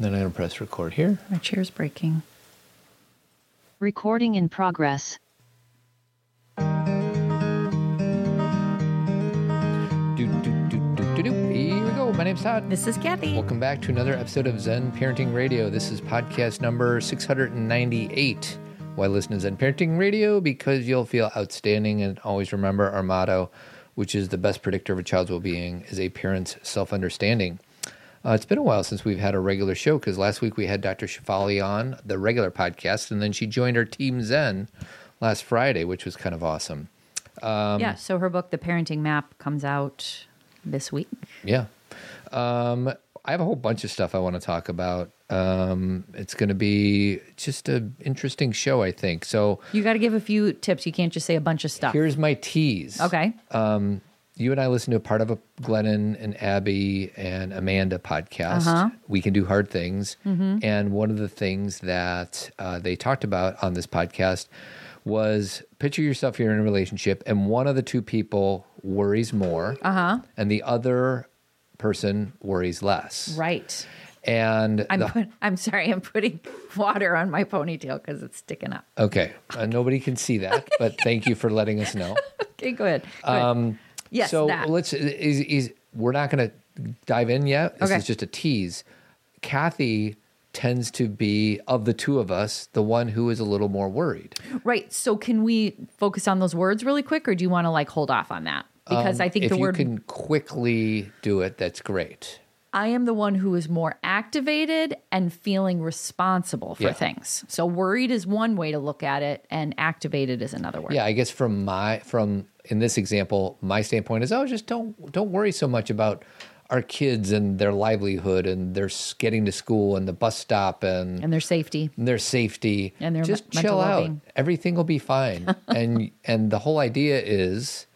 Then I'm going to press record here. My chair's breaking. Recording in progress. Do, do, do, do, do, do. Here we go. My name's Todd. This is Kathy. Welcome back to another episode of Zen Parenting Radio. This is podcast number 698. Why listen to Zen Parenting Radio? Because you'll feel outstanding and always remember our motto, which is the best predictor of a child's well being is a parent's self understanding. Uh, it's been a while since we've had a regular show because last week we had Dr. Shefali on the regular podcast, and then she joined our Team Zen last Friday, which was kind of awesome. yeah, so her book, The Parenting Map, comes out this week. Yeah. Um, I have a whole bunch of stuff I want to talk about. Um, it's going to be just an interesting show, I think. So You got to give a few tips. You can't just say a bunch of stuff. here's my tease. okay. Um, you and I listen to a part of a Glennon and Abby and Amanda podcast. Uh-huh. We can do hard things. Mm-hmm. And one of the things that uh, they talked about on this podcast was picture yourself you're in a relationship and one of the two people worries more Uh-huh. and the other person worries less. Right. And I'm the- put, I'm sorry. I'm putting water on my ponytail because it's sticking up. okay, uh, nobody can see that, but thank you for letting us know. Okay, go ahead. Go ahead. Yes, so that. let's. Is, is we're not going to dive in yet. This Okay. is just a tease. Kathy tends to be of the two of us the one who is a little more worried. right. So can we focus on those words really quick, or do you want to like hold off on that? Because Um, I think if the you word can quickly do it, that's great. I am the one who is more activated and feeling responsible for Yeah. things. So worried is one way to look at it, and activated is another word. Yeah, I guess from my from in this example, my standpoint is oh, just don't don't worry so much about our kids and their livelihood and their getting to school and the bus stop and And their safety. And their safety And their just mental chill out everything will be fine and and the whole idea is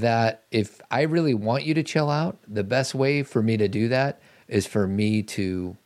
that if i really want you to chill out the best way for me to do that is for me to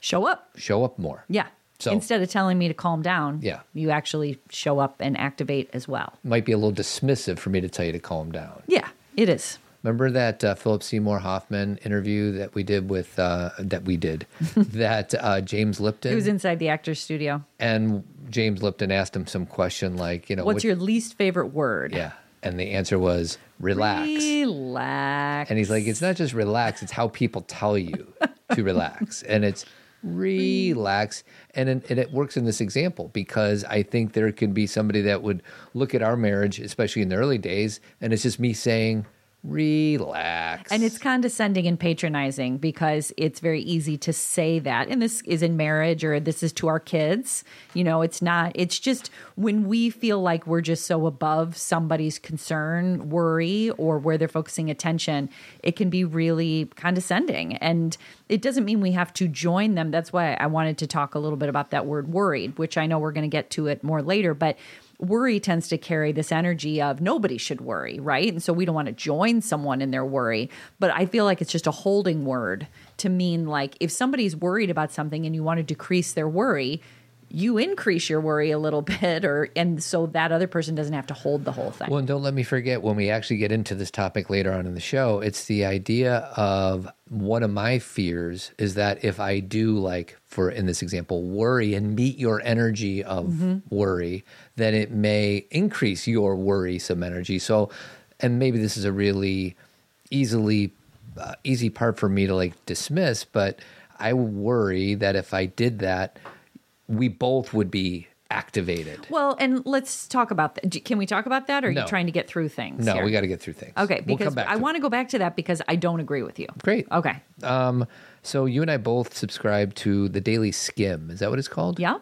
Show up. show up more Yeah. So- Instead of telling me to calm down, Yeah. you actually show up and activate as well. might be a little dismissive for me to tell you to calm down Yeah, it is. remember that uh, philip seymour hoffman interview that we did with uh, that we did that uh, james lipton It was inside the actor's studio. and james lipton asked him some question like you know What's what- your least favorite word? yeah and the answer was relax Relax. And he's like, it's not just relax, it's how people tell you to relax. And it's relax. And, it- and it works in this example because I think there could be somebody that would look at our marriage, especially in the early days, and it's just me saying, relax. And it's condescending and patronizing because it's very easy to say that. And this is in marriage or this is to our kids. You know, it's not, it's just when we feel like we're just so above somebody's concern, worry, or where they're focusing attention, it can be really condescending. And it doesn't mean we have to join them. That's why I wanted to talk a little bit about that word worried, which I know we're going to get to it more later. But worry tends to carry this energy of nobody should worry, right? And so we don't want to join someone in their worry. But I feel like it's just a holding word to mean like if somebody's worried about something and you want to decrease their worry, you increase your worry a little bit or and so that other person doesn't have to hold the whole thing. Well, and don't let me forget when we actually get into this topic later on in the show, it's the idea of one of my fears is that if I do like for in this example worry and meet your energy of Mm-hmm. worry, then it may increase your worrisome energy. So and maybe this is a really easily uh, easy part for me to like dismiss, but I worry that if I did that, we both would be activated. well, and let's talk about that. Can we talk about that or are No. you trying to get through things? No, here? we got to get through things. Okay, We'll because I to want to go back to that because I don't agree with you. Great. Okay. Um, so you and I both subscribe to the Daily Skimm. Is that what it's called? Yeah.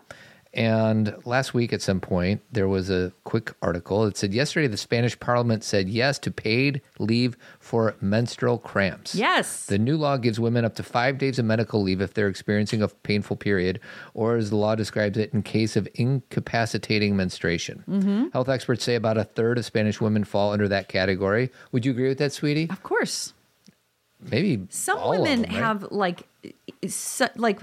And last week at some point, there was a quick article. that said yesterday the Spanish parliament said yes to paid leave for menstrual cramps. Yes. The new law gives women up to five days of medical leave if they're experiencing a painful period, or as the law describes it, in case of incapacitating menstruation. Mm-hmm. Health experts say about a third of Spanish women fall under that category. Would you agree with that, sweetie? of course. Maybe Some women them, right? have like like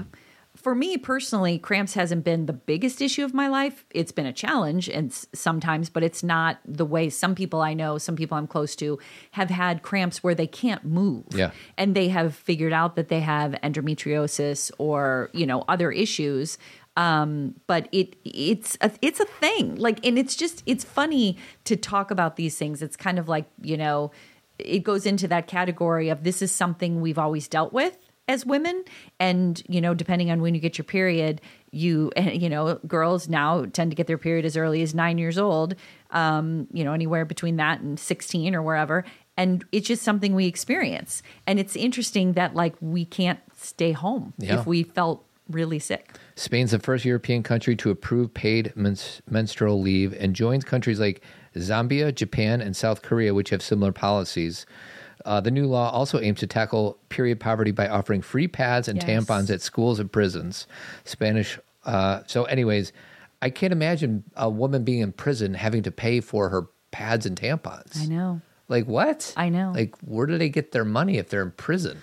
for me personally, cramps hasn't been the biggest issue of my life. It's been a challenge and sometimes, but it's not the way some people I know, some people I'm close to have had cramps where they can't move. Yeah. And they have figured out that they have endometriosis or, you know, other issues. Um, but it it's a, it's a thing. Like and it's just it's funny to talk about these things. It's kind of like, you know, it goes into that category of this is something we've always dealt with as women and you know depending on when you get your period you you know girls now tend to get their period as early as 9 years old um you know anywhere between that and 16 or wherever and it's just something we experience and it's interesting that like we can't stay home Yeah. if we felt really sick Spain's the first European country to approve paid mens- menstrual leave and joins countries like Zambia, Japan, and South Korea, which have similar policies. Uh, the new law also aims to tackle period poverty by offering free pads and Yes. tampons at schools and prisons. Spanish. Uh, so, anyways, I can't imagine a woman being in prison having to pay for her pads and tampons. i know Like what? I know. Like where do they get their money if they're in prison?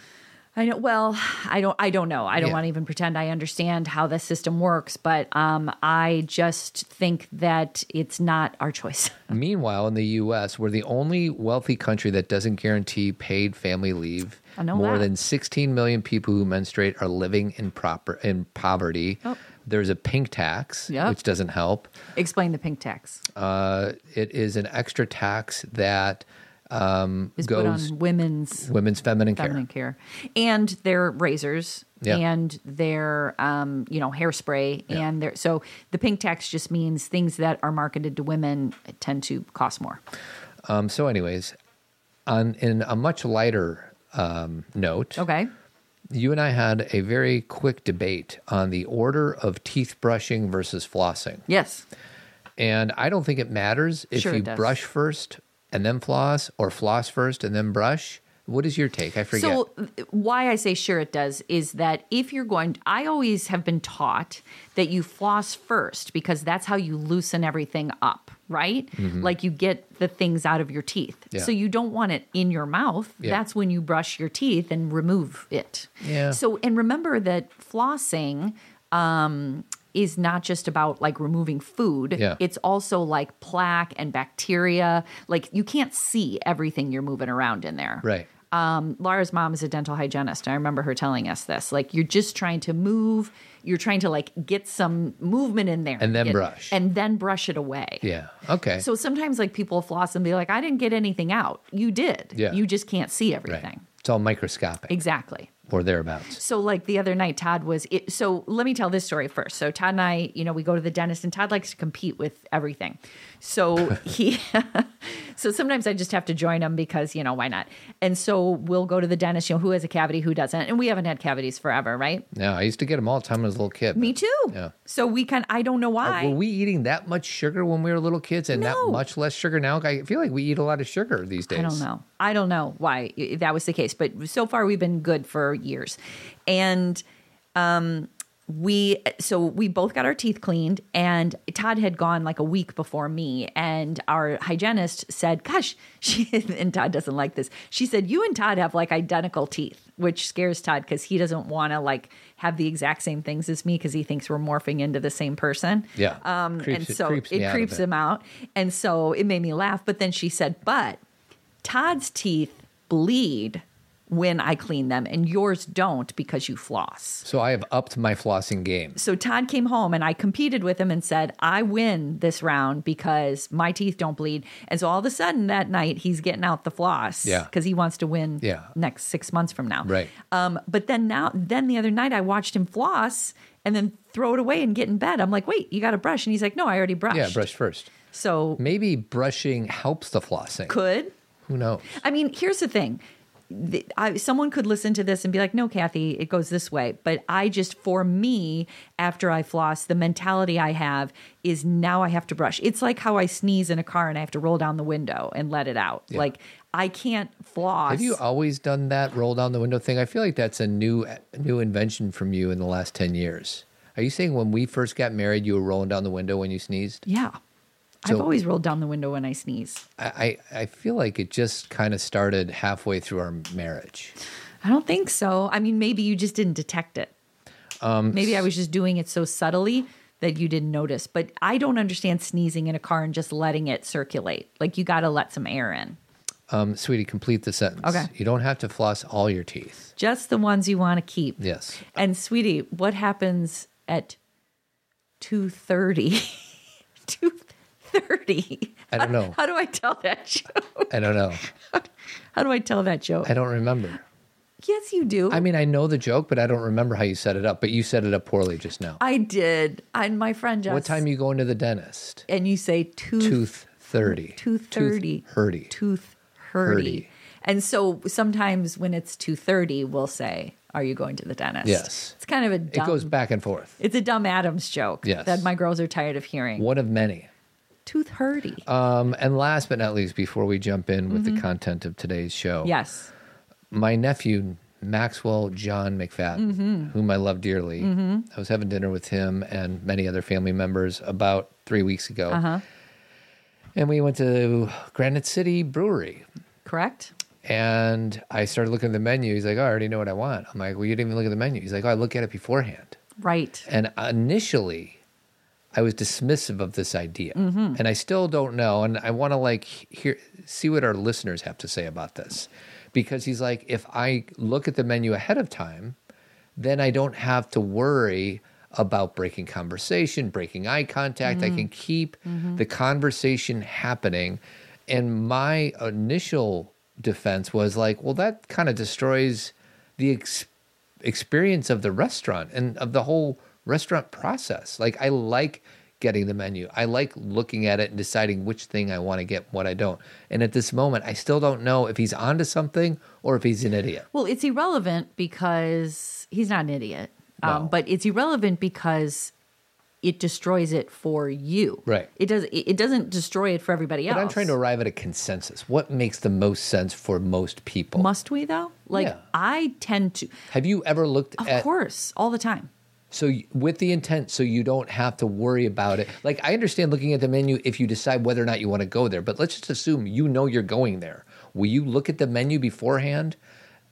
I know. Well, I don't. I don't know. I don't Yeah. want to even pretend I understand how the system works. But um, I just think that it's not our choice. Meanwhile, in the U.S., we're the only wealthy country that doesn't guarantee paid family leave. I know More that. than 16 million people who menstruate are living in proper in poverty. Oh. There's a pink tax, Yep. which doesn't help. Explain the pink tax. Uh, it is an extra tax that um, Is put goes on women's women's feminine, feminine care. care, and their razors, Yeah. and their um, you know hairspray, Yeah. and their so the pink tax just means things that are marketed to women tend to cost more. Um, so, anyways, on in a much lighter um, note, Okay. you and I had a very quick debate on the order of teeth brushing versus flossing. Yes. And I don't think it matters if Sure you does. brush first and then floss or floss first and then brush. What is your take? I forget. So why I say sure it does is that if you're going I always have been taught that you floss first because that's how you loosen everything up, right? Like you get the things out of your teeth. Mm-hmm. Yeah. So you don't want it in your mouth. Yeah. That's when you brush your teeth and remove it. Yeah. So and remember that flossing um is not just about like removing food. Yeah. It's also like plaque and bacteria. Like you can't see everything you're moving around in there right. um, Laura's mom is a dental hygienist. I remember her telling us this. Like, you're just trying to move, you're trying to like get some movement in there, And then Get- brush. and then brush it away. Yeah. Okay. So sometimes like people floss and be like, I didn't get anything out. You did. Yeah. You just can't see right. everything. It's all microscopic Exactly. Or thereabouts. So like the other night, Todd was. It, so let me tell this story first. So Todd and I, you know, we go to the dentist, and Todd likes to compete with everything. So he, so sometimes I just have to join him because you know why not? And so we'll go to the dentist. You know, who has a cavity, who doesn't, and we haven't had cavities forever, right? Yeah, I used to get them all the time as a little kid. Me too. Yeah. So we kind. I don't know why. Were we eating that much sugar when we were little kids and No. that much less sugar now? I feel like we eat a lot of sugar these days. I don't know. I don't know why that was the case, but so far we've been good for years. And um we so we both got our teeth cleaned and Todd had gone like a week before me and our hygienist said, "Gosh, she and Todd doesn't like this. She said, "You and Todd have like identical teeth." Which scares Todd cuz he doesn't want to like have the exact same things as me cuz he thinks we're morphing into the same person. Yeah. Um Creeps- and so creeps it out a creeps him out. And so it made me laugh, but then she said, "But Todd's teeth bleed when I clean them, and yours don't because you floss. So I have upped my flossing game. So Todd came home and I competed with him and said, I win this round because my teeth don't bleed. And so all of a sudden that night he's getting out the floss Yeah. because he wants to win Yeah. next six months from now. Right. Um, but then now, then the other night I watched him floss and then throw it away and get in bed. I'm like, wait, you got to brush. And he's like, no, I already brushed. Yeah, brush first. So Maybe brushing helps the flossing. could. Who knows? I mean, here's the thing. The- I, someone could listen to this and be like, no, Kathy, it goes this way. But I just, for me, after I floss, the mentality I have is now I have to brush. It's like how I sneeze in a car and I have to roll down the window and let it out. Yeah. Like, I can't floss. Have you always done that roll down the window thing? I feel like that's a new new invention from you in the last 10 years. Are you saying when we first got married you were rolling down the window when you sneezed? Yeah. So- I've always rolled down the window when I sneeze. I I, feel like it just kind of started halfway through our marriage. I don't think so. I mean, maybe you just didn't detect it. Um, Maybe I was just doing it so subtly that you didn't notice. But I don't understand sneezing in a car and just letting it circulate. Like you got to let some air in. Um, sweetie, complete the sentence. Okay. You don't have to floss all your teeth. Just the ones you want to keep. Yes. And sweetie, what happens at 2:30? 2:30. I don't know. How do I tell that joke? I don't know. How do I tell that joke? I don't remember. yes, you do. I mean, I know the joke, but I don't remember how you set it up. But you set it up poorly just now. I did. And my friend just What time you going to the dentist? and you say tooth Tooth thirty. tooth thirty. Tooth hurty. Tooth. Hurty. And so sometimes when it's two thirty, we'll say, Are you going to the dentist? Yes. It's kind of a It goes back and forth. it's a dumb Adams joke Yes. that my girls are tired of hearing. One of many. Tooth hurty. Um, and last but not least, before we jump in with the content of today's show, yes. my nephew Maxwell John McFadden, Mm-hmm. whom I love dearly, I was having dinner with him and many other family members about three weeks ago, Uh-huh. and we went to Granite City Brewery. Correct? And I started looking at the menu. He's like, "Oh, I already know what I want." I'm like, "Well, you didn't even look at the menu." He's like, "Oh, I look at it beforehand." Right. And initially, I was dismissive of this idea, Mm-hmm. and I still don't know. And I want to like hear, see what our listeners have to say about this, because he's like, if I look at the menu ahead of time, then I don't have to worry about breaking conversation, breaking eye contact. I can keep the conversation happening. And my initial defense was like, well, that kind of destroys the ex- experience of the restaurant and of the whole restaurant process. Like I like getting the menu. I like looking at it and deciding which thing I want to get, what I don't. And at this moment, I still don't know if he's onto something or if he's an idiot. Well, it's irrelevant because he's not an idiot. No. Um, but it's irrelevant because it destroys it for you. Right. It does. It it doesn't destroy it for everybody else. But I'm trying to arrive at a consensus. What makes the most sense for most people? Must we though? Like Yeah. I tend to. Have you ever looked Of at course, all the time. So with the intent, so you don't have to worry about it. Like I understand looking at the menu if you decide whether or not you want to go there, but let's just assume you know you're going there. Will you look at the menu beforehand,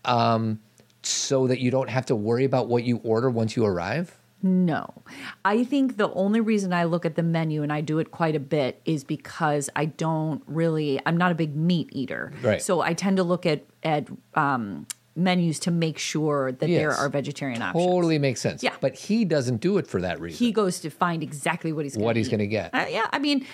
um, so that you don't have to worry about what you order once you arrive? No. I think the only reason I look at the menu and I do it quite a bit is because I don't really I'm not a big meat eater. Right. So I tend to look at at um menus to make sure that there are vegetarian options. Totally makes sense. Yeah. But he doesn't do it for that reason. He goes to find exactly what he's gonna What he's gonna get. Uh, yeah, I mean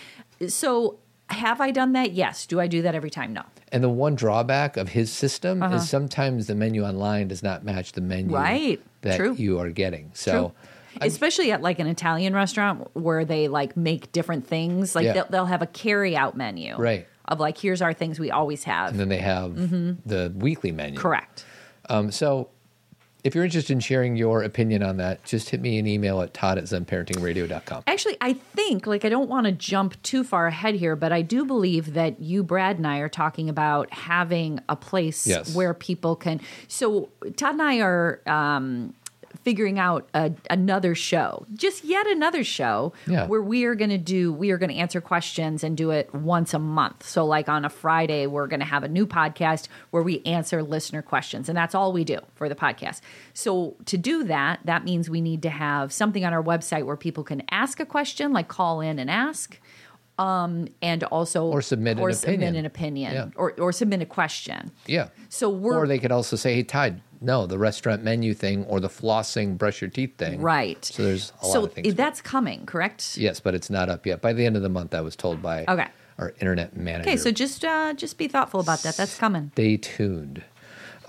so have I done that? Yes. Do I do that every time? No. and the one drawback of his system Uh-huh. is sometimes the menu online does not match the menu Right. that True. you are getting. So True. Especially at like an Italian restaurant where they like make different things. Like Yeah. they'll, they'll have a carry out menu. Right. Of like, here's our things we always have. and then they have the weekly menu. Mm-hmm. Correct. Um, so if you're interested in sharing your opinion on that, just hit me an email at todd at zenparentingradio.com. Actually, I think, like, I don't want to jump too far ahead here, but I do believe that you, Brad, and I are talking about having a place Yes. where people can. So, Todd and I are um, figuring out a, another show, just yet another show, Yeah. where we are going to do, we are going to answer questions and do it once a month. So, like on a Friday, we're going to have a new podcast where we answer listener questions, and that's all we do for the podcast. So, to do that, that means we need to have something on our website where people can ask a question, like call in and ask. Um, and also Or submit an or submit opinion. an opinion Yeah. or, or submit a question. Yeah. So we're Or they could also say, hey, Todd, no, the restaurant menu thing or the flossing, brush your teeth thing. right. So there's a so lot of things. that's coming, correct? yes, but it's not up yet. By the end of the month, I was told by Okay. our internet manager. Okay, so just uh, just be thoughtful about that. That's coming. stay tuned.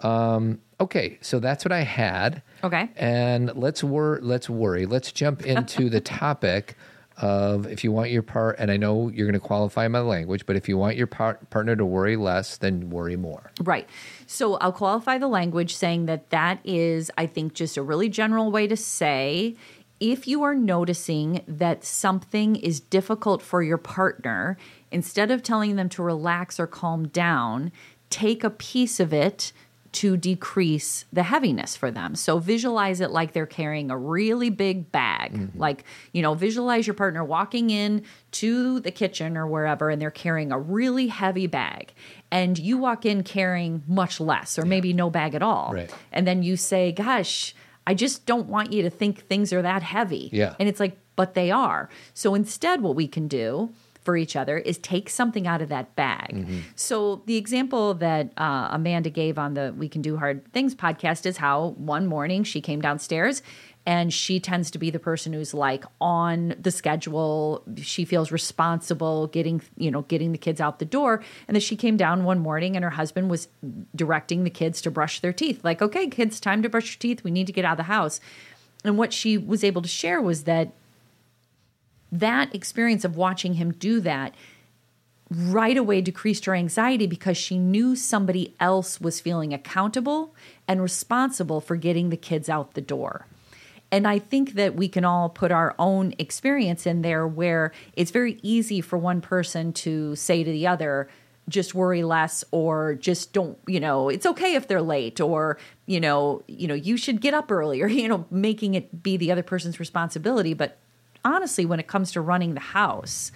Um, okay, so that's what I had. Okay. And let's wor- let's worry. Let's jump into the topic of if you want your part, and I know you're going to qualify my language, but if you want your par- partner to worry less, then worry more. Right. So I'll qualify the language saying that that is, I think, just a really general way to say if you are noticing that something is difficult for your partner, instead of telling them to relax or calm down, take a piece of it to decrease the heaviness for them. So visualize it like they're carrying a really big bag. Mm-hmm. Like, you know, visualize your partner walking in to the kitchen or wherever and they're carrying a really heavy bag. And you walk in carrying much less or maybe no bag at all. Right. And then you say, "Gosh, I just don't want you to think things are that heavy. Yeah. And it's like, but they are. So instead, what we can do for each other is take something out of that bag. So the example that uh, Amanda gave on the We Can Do Hard Things podcast is how one morning she came downstairs and she tends to be the person who's like on the schedule. She feels responsible getting you know getting the kids out the door. And then she came down one morning and her husband was directing the kids to brush their teeth. Like okay kids time to brush your teeth. We need to get out of the house. And what she was able to share was that that experience of watching him do that right away decreased her anxiety because she knew somebody else was feeling accountable and responsible for getting the kids out the door. And I think that we can all put our own experience in there where it's very easy for one person to say to the other, just worry less or just don't you know it's okay if they're late or you know you know you should get up earlier you know making it be the other person's responsibility but honestly when it comes to running the house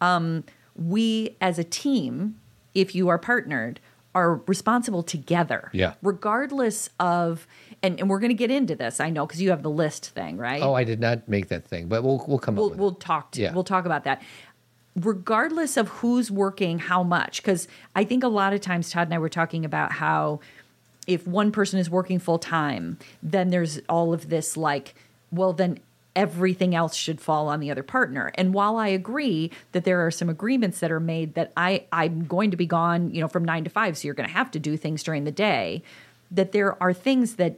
um, we as a team if you are partnered are responsible together Yeah. regardless of and, and we're going to get into this i know because you have the list thing right Oh, I did not make that thing, but we'll we'll come we'll, up with we'll it. talk to, Yeah. we'll talk about that regardless of who's working how much because i think a lot of times todd and i were talking about how if one person is working full time then there's all of this like well then everything else should fall on the other partner. And while i agree that there are some agreements that are made that i i'm going to be gone you know from 9 to 5 so you're going to have to do things during the day that there are things that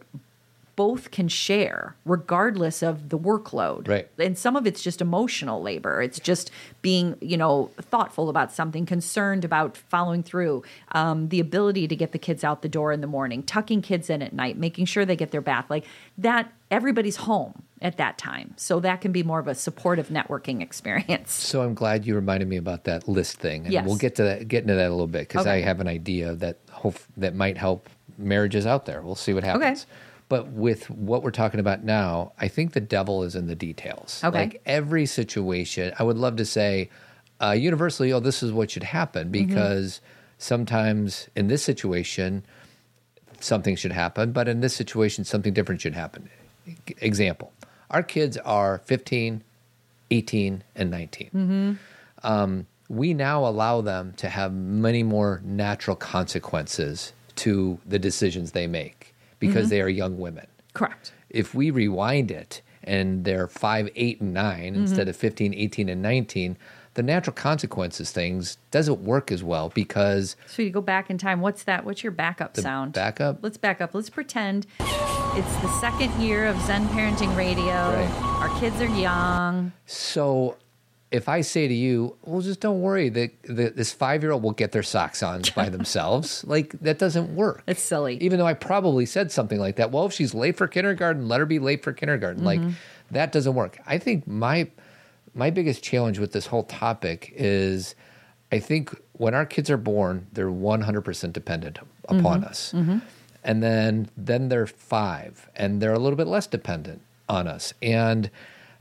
both can share regardless of the workload. Right. And some of it's just emotional labor. It's just being, you know, thoughtful about something, concerned about following through, um, the ability to get the kids out the door in the morning, tucking kids in at night, making sure they get their bath. Like that, everybody's home at that time. So that can be more of a supportive networking experience. So I'm glad you reminded me about that list thing, and Yes. we'll get to that, get into that a little bit because I have an idea that hope that might help marriages out there. We'll see what happens. But with what we're talking about now, I think the devil is in the details. Okay. Like every situation, I would love to say uh, universally, oh, this is what should happen Mm-hmm. because sometimes in this situation, something should happen, but in this situation, something different should happen. Example Our kids are 15, 18, and 19. Um, we now allow them to have many more natural consequences to the decisions they make because mm-hmm. they are young women. Correct. If we rewind it and they're 5, 8, and 9 mm-hmm. instead of 15, 18, and 19, the natural consequences things doesn't work as well because So you go back in time. What's that? What's your backup sound? backup? Let's back up. Let's pretend it's the second year of Zen Parenting Radio. Right. Our kids are young. So if I say to you, well, just don't worry, the, this five year old will get their socks on by themselves, like that doesn't work. It's silly. Even though I probably said something like that. Well, if she's late for kindergarten, let her be late for kindergarten. Like mm-hmm. that doesn't work. I think my my biggest challenge with this whole topic is I think when our kids are born, they're 100% dependent upon mm-hmm. us. Mm-hmm. And then then they're 5 and they're a little bit less dependent on us. And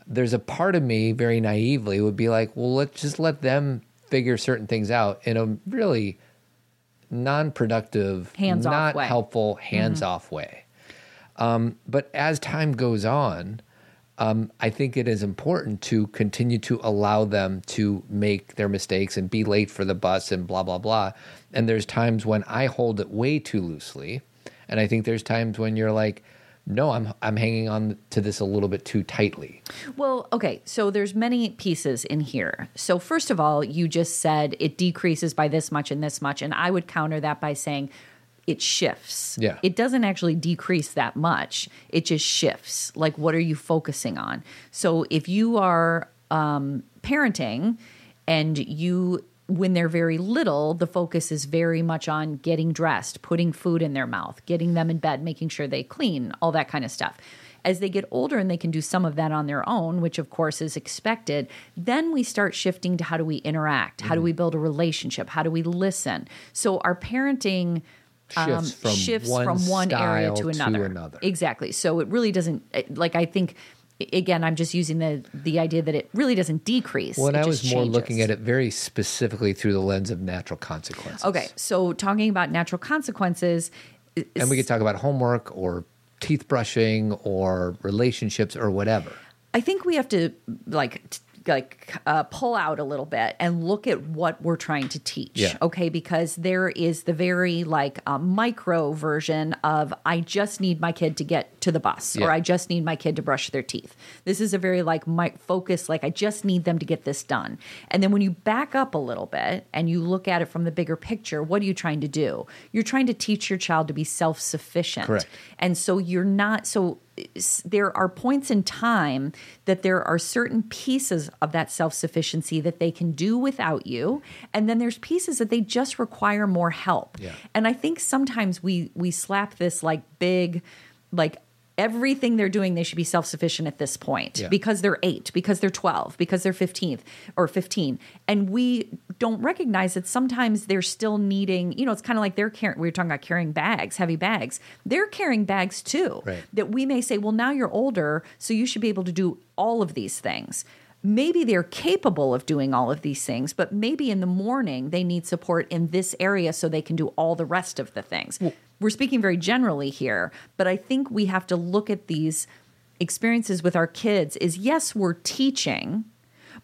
there's a part of me very naively would be like, well, let's just let them figure certain things out in a really non-productive, not way. helpful, hands-off way. Um, but as time goes on, um, I think it is important to continue to allow them to make their mistakes and be late for the bus and blah blah blah. And there's times when I hold it way too loosely, and I think there's times when you're like, no, I'm I'm hanging on to this a little bit too tightly. Well, okay, so there's many pieces in here. So first of all, you just said it decreases by this much and this much, and I would counter that by saying it shifts. Yeah. It doesn't actually decrease that much. It just shifts. Like what are you focusing on? So if you are um, parenting and you when they're very little, the focus is very much on getting dressed, putting food in their mouth, getting them in bed, making sure they clean, all that kind of stuff. As they get older and they can do some of that on their own, which of course is expected, then we start shifting to how do we interact? How do we build a relationship? How do we listen? So our parenting um, Shifts from shifts one from one area to to another. another. Exactly. So it really doesn't like I think again I'm just using the the idea that it really doesn't decrease. When it I was more changes. looking at it very specifically through the lens of natural consequences. Okay, so talking about natural consequences, and we could talk about homework or teeth brushing or relationships or whatever. I think we have to like t- like uh, pull out a little bit and look at what we're trying to teach. Yeah. Okay, because there is the very like uh, micro version of I just need my kid to get to the bus Yeah. or I just need my kid to brush their teeth. This is a very like my focus like I just need them to get this done. And then when you back up a little bit and you look at it from the bigger picture, what are you trying to do? You're trying to teach your child to be self-sufficient. Correct. And so you're not so there are points in time that there are certain pieces of that self-sufficiency that they can do without you and then there's pieces that they just require more help. Yeah. And I think sometimes we we slap this like big like everything they're doing they should be self-sufficient at this point Yeah. because they're 8 because they're 12 because they're 15th or 15 and we don't recognize that sometimes they're still needing you know it's kind of like they're carrying we were talking about carrying bags heavy bags they're carrying bags too Right. that we may say well now you're older so you should be able to do all of these things maybe they're capable of doing all of these things but maybe in the morning they need support in this area so they can do all the rest of the things we're speaking very generally here but i think we have to look at these experiences with our kids is yes we're teaching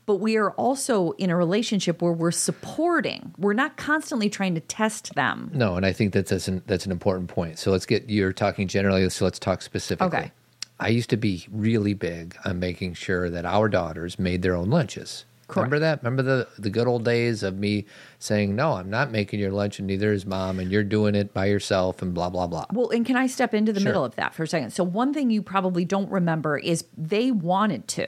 but we are also in a relationship where we're supporting we're not constantly trying to test them No, and I think that's that's an, that's an important point. So let's get you're talking generally, so let's talk specifically. Okay. I used to be really big on making sure that our daughters made their own lunches. Remember that? Remember the the good old days of me saying, "No, I'm not making your lunch, and neither is mom, and you're doing it by yourself," and blah blah blah. Well, and can I step into the Sure. middle of that for a second? So, one thing you probably don't remember is they wanted to.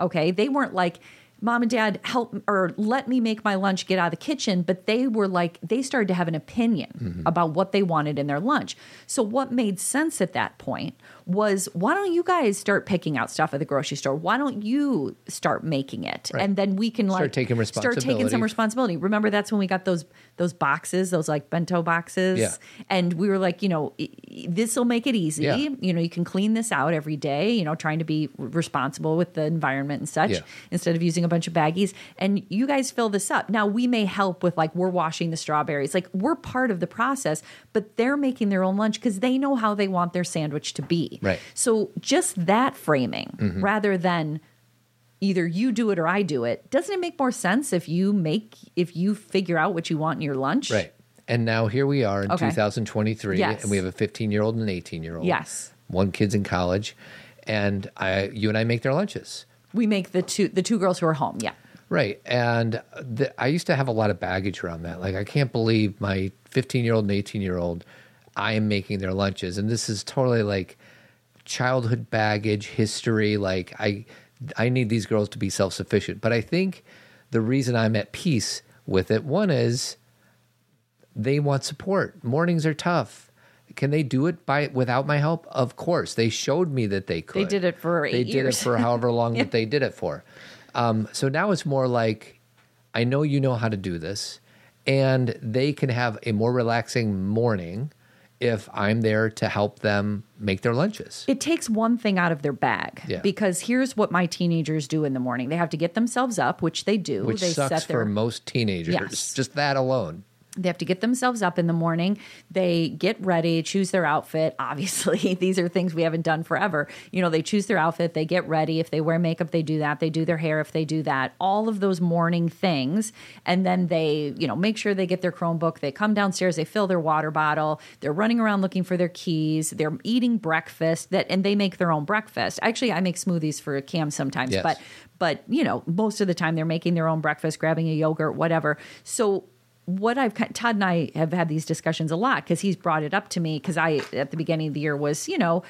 Okay. They weren't like, mom and dad, help or let me make my lunch, get out of the kitchen. But they were like, they started to have an opinion Mm-hmm. about what they wanted in their lunch. So, what made sense at that point was why don't you guys start picking out stuff at the grocery store? Why don't you start making it? Right. And then we can Start like taking Start taking some responsibility. Remember, that's when we got those those boxes, those like bento boxes. Yeah. And we were like, you know, this will make it easy. Yeah. You know, you can clean this out every day, you know, trying to be responsible with the environment and such Yeah. instead of using a bunch of baggies. And you guys fill this up. Now, we may help with like, we're washing the strawberries. Like, we're part of the process, but they're making their own lunch because they know how they want their sandwich to be. Right. So, just that framing Mm-hmm. rather than, either you do it or I do it. Doesn't it make more sense if you make if you figure out what you want in your lunch? Right. And now here we are in Okay. 2023, Yes. and we have a 15 year old and an 18 year old. Yes. One kid's in college, and I, you and I make their lunches. We make the two the two girls who are home. Yeah. Right. And the, I used to have a lot of baggage around that. Like, I can't believe my 15 year old and 18 year old, I am making their lunches. And this is totally like childhood baggage, history. Like, I, I need these girls to be self sufficient. But I think the reason I'm at peace with it, one is they want support. Mornings are tough. Can they do it by without my help? Of course. They showed me that they could. They did it for They did years. it for however long that they did it for. Um, so now it's more like, I know you know how to do this, and they can have a more relaxing morning if I'm there to help them make their lunches. It takes one thing out of their bag Yeah. because here's what my teenagers do in the morning. They have to get themselves up, which they do. Which they sucks their for most teenagers. Yes. Just that alone. They have to get themselves up in the morning. They get ready, choose their outfit. Obviously, these are things we haven't done forever. You know, they choose their outfit, they get ready. If they wear makeup, they do that. They do their hair if they do that. All of those morning things. And then they, you know, make sure they get their Chromebook. They come downstairs, they fill their water bottle. They're running around looking for their keys. They're eating breakfast that and they make their own breakfast. Actually, I make smoothies for Cam sometimes, Yes. but but you know, most of the time they're making their own breakfast, grabbing a yogurt, whatever. So what I've Todd and I have had these discussions a lot because he's brought it up to me because I at the beginning of the year was you know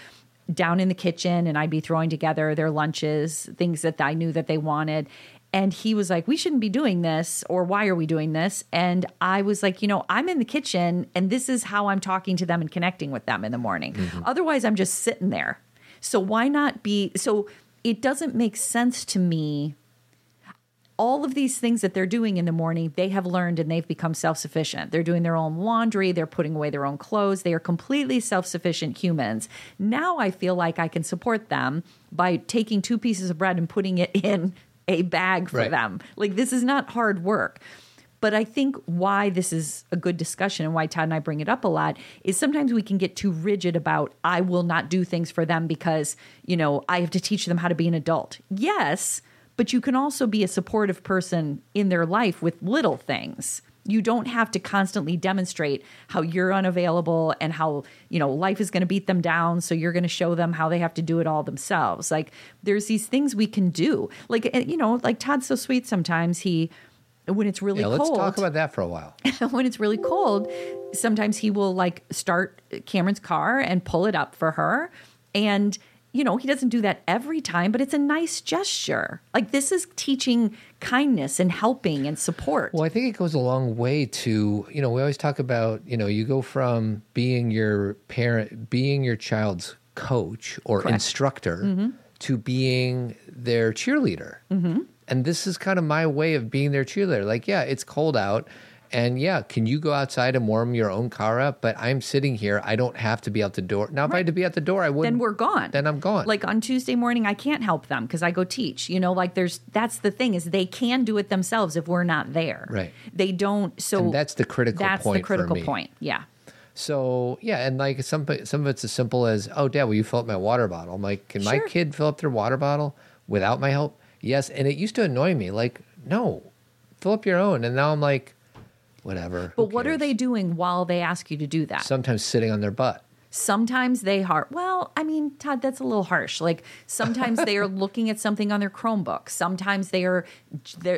down in the kitchen and I'd be throwing together their lunches, things that I knew that they wanted. And he was like, We shouldn't be doing this, or why are we doing this? And I was like, You know, I'm in the kitchen and this is how I'm talking to them and connecting with them in the morning. Mm-hmm. Otherwise, I'm just sitting there. So why not be? So it doesn't make sense to me all of these things that they're doing in the morning, they have learned and they've become self sufficient. They're doing their own laundry, they're putting away their own clothes, they are completely self sufficient humans. Now I feel like I can support them by taking two pieces of bread and putting it in a bag for Right. them. Like this is not hard work. But I think why this is a good discussion and why Todd and I bring it up a lot is sometimes we can get too rigid about I will not do things for them because, you know, I have to teach them how to be an adult. Yes, but you can also be a supportive person in their life with little things. You don't have to constantly demonstrate how you're unavailable and how you know life is going to beat them down so you're going to show them how they have to do it all themselves. Like there's these things we can do. Like eh, you know like todd's so sweet sometimes. He when it's really yeah, let's cold talk about that for a while. when it's really cold sometimes he will like start cameron's car and pull it up for her. And you know, he doesn't do that every time, but it's a nice gesture. Like this is teaching kindness and helping and support. Well, I think it goes a long way to, you know, we always talk about, you know, you go from being your parent, being your child's coach or Correct. instructor Mm-hmm. to being their cheerleader. Mm-hmm. And this is kind of my way of being their cheerleader. Like, yeah, it's cold out. And yeah, can you go outside and warm your own car up? But I'm sitting here. I don't have to be out the door. Now, if I had to be out the door, I wouldn't. then we're gone. Then I'm gone. Like on Tuesday morning, I can't help them because I go teach. You know, like there's that's the thing is they can do it themselves if we're not there. Right. They don't. So And that's the critical That's point the critical point. Yeah. So yeah, and like some some of it's as simple as, oh, Dad, will you fill up my water bottle? I'm like, can my kid fill up their water bottle without my help? Yes, and it used to annoy me. Like, no, fill up your own. And now I'm like, whatever. But what are they doing while they ask you to do that? Sometimes sitting on their butt. Sometimes they are, well, I mean, Todd, that's a little harsh. Like sometimes they are looking at something on their Chromebook. Sometimes they are,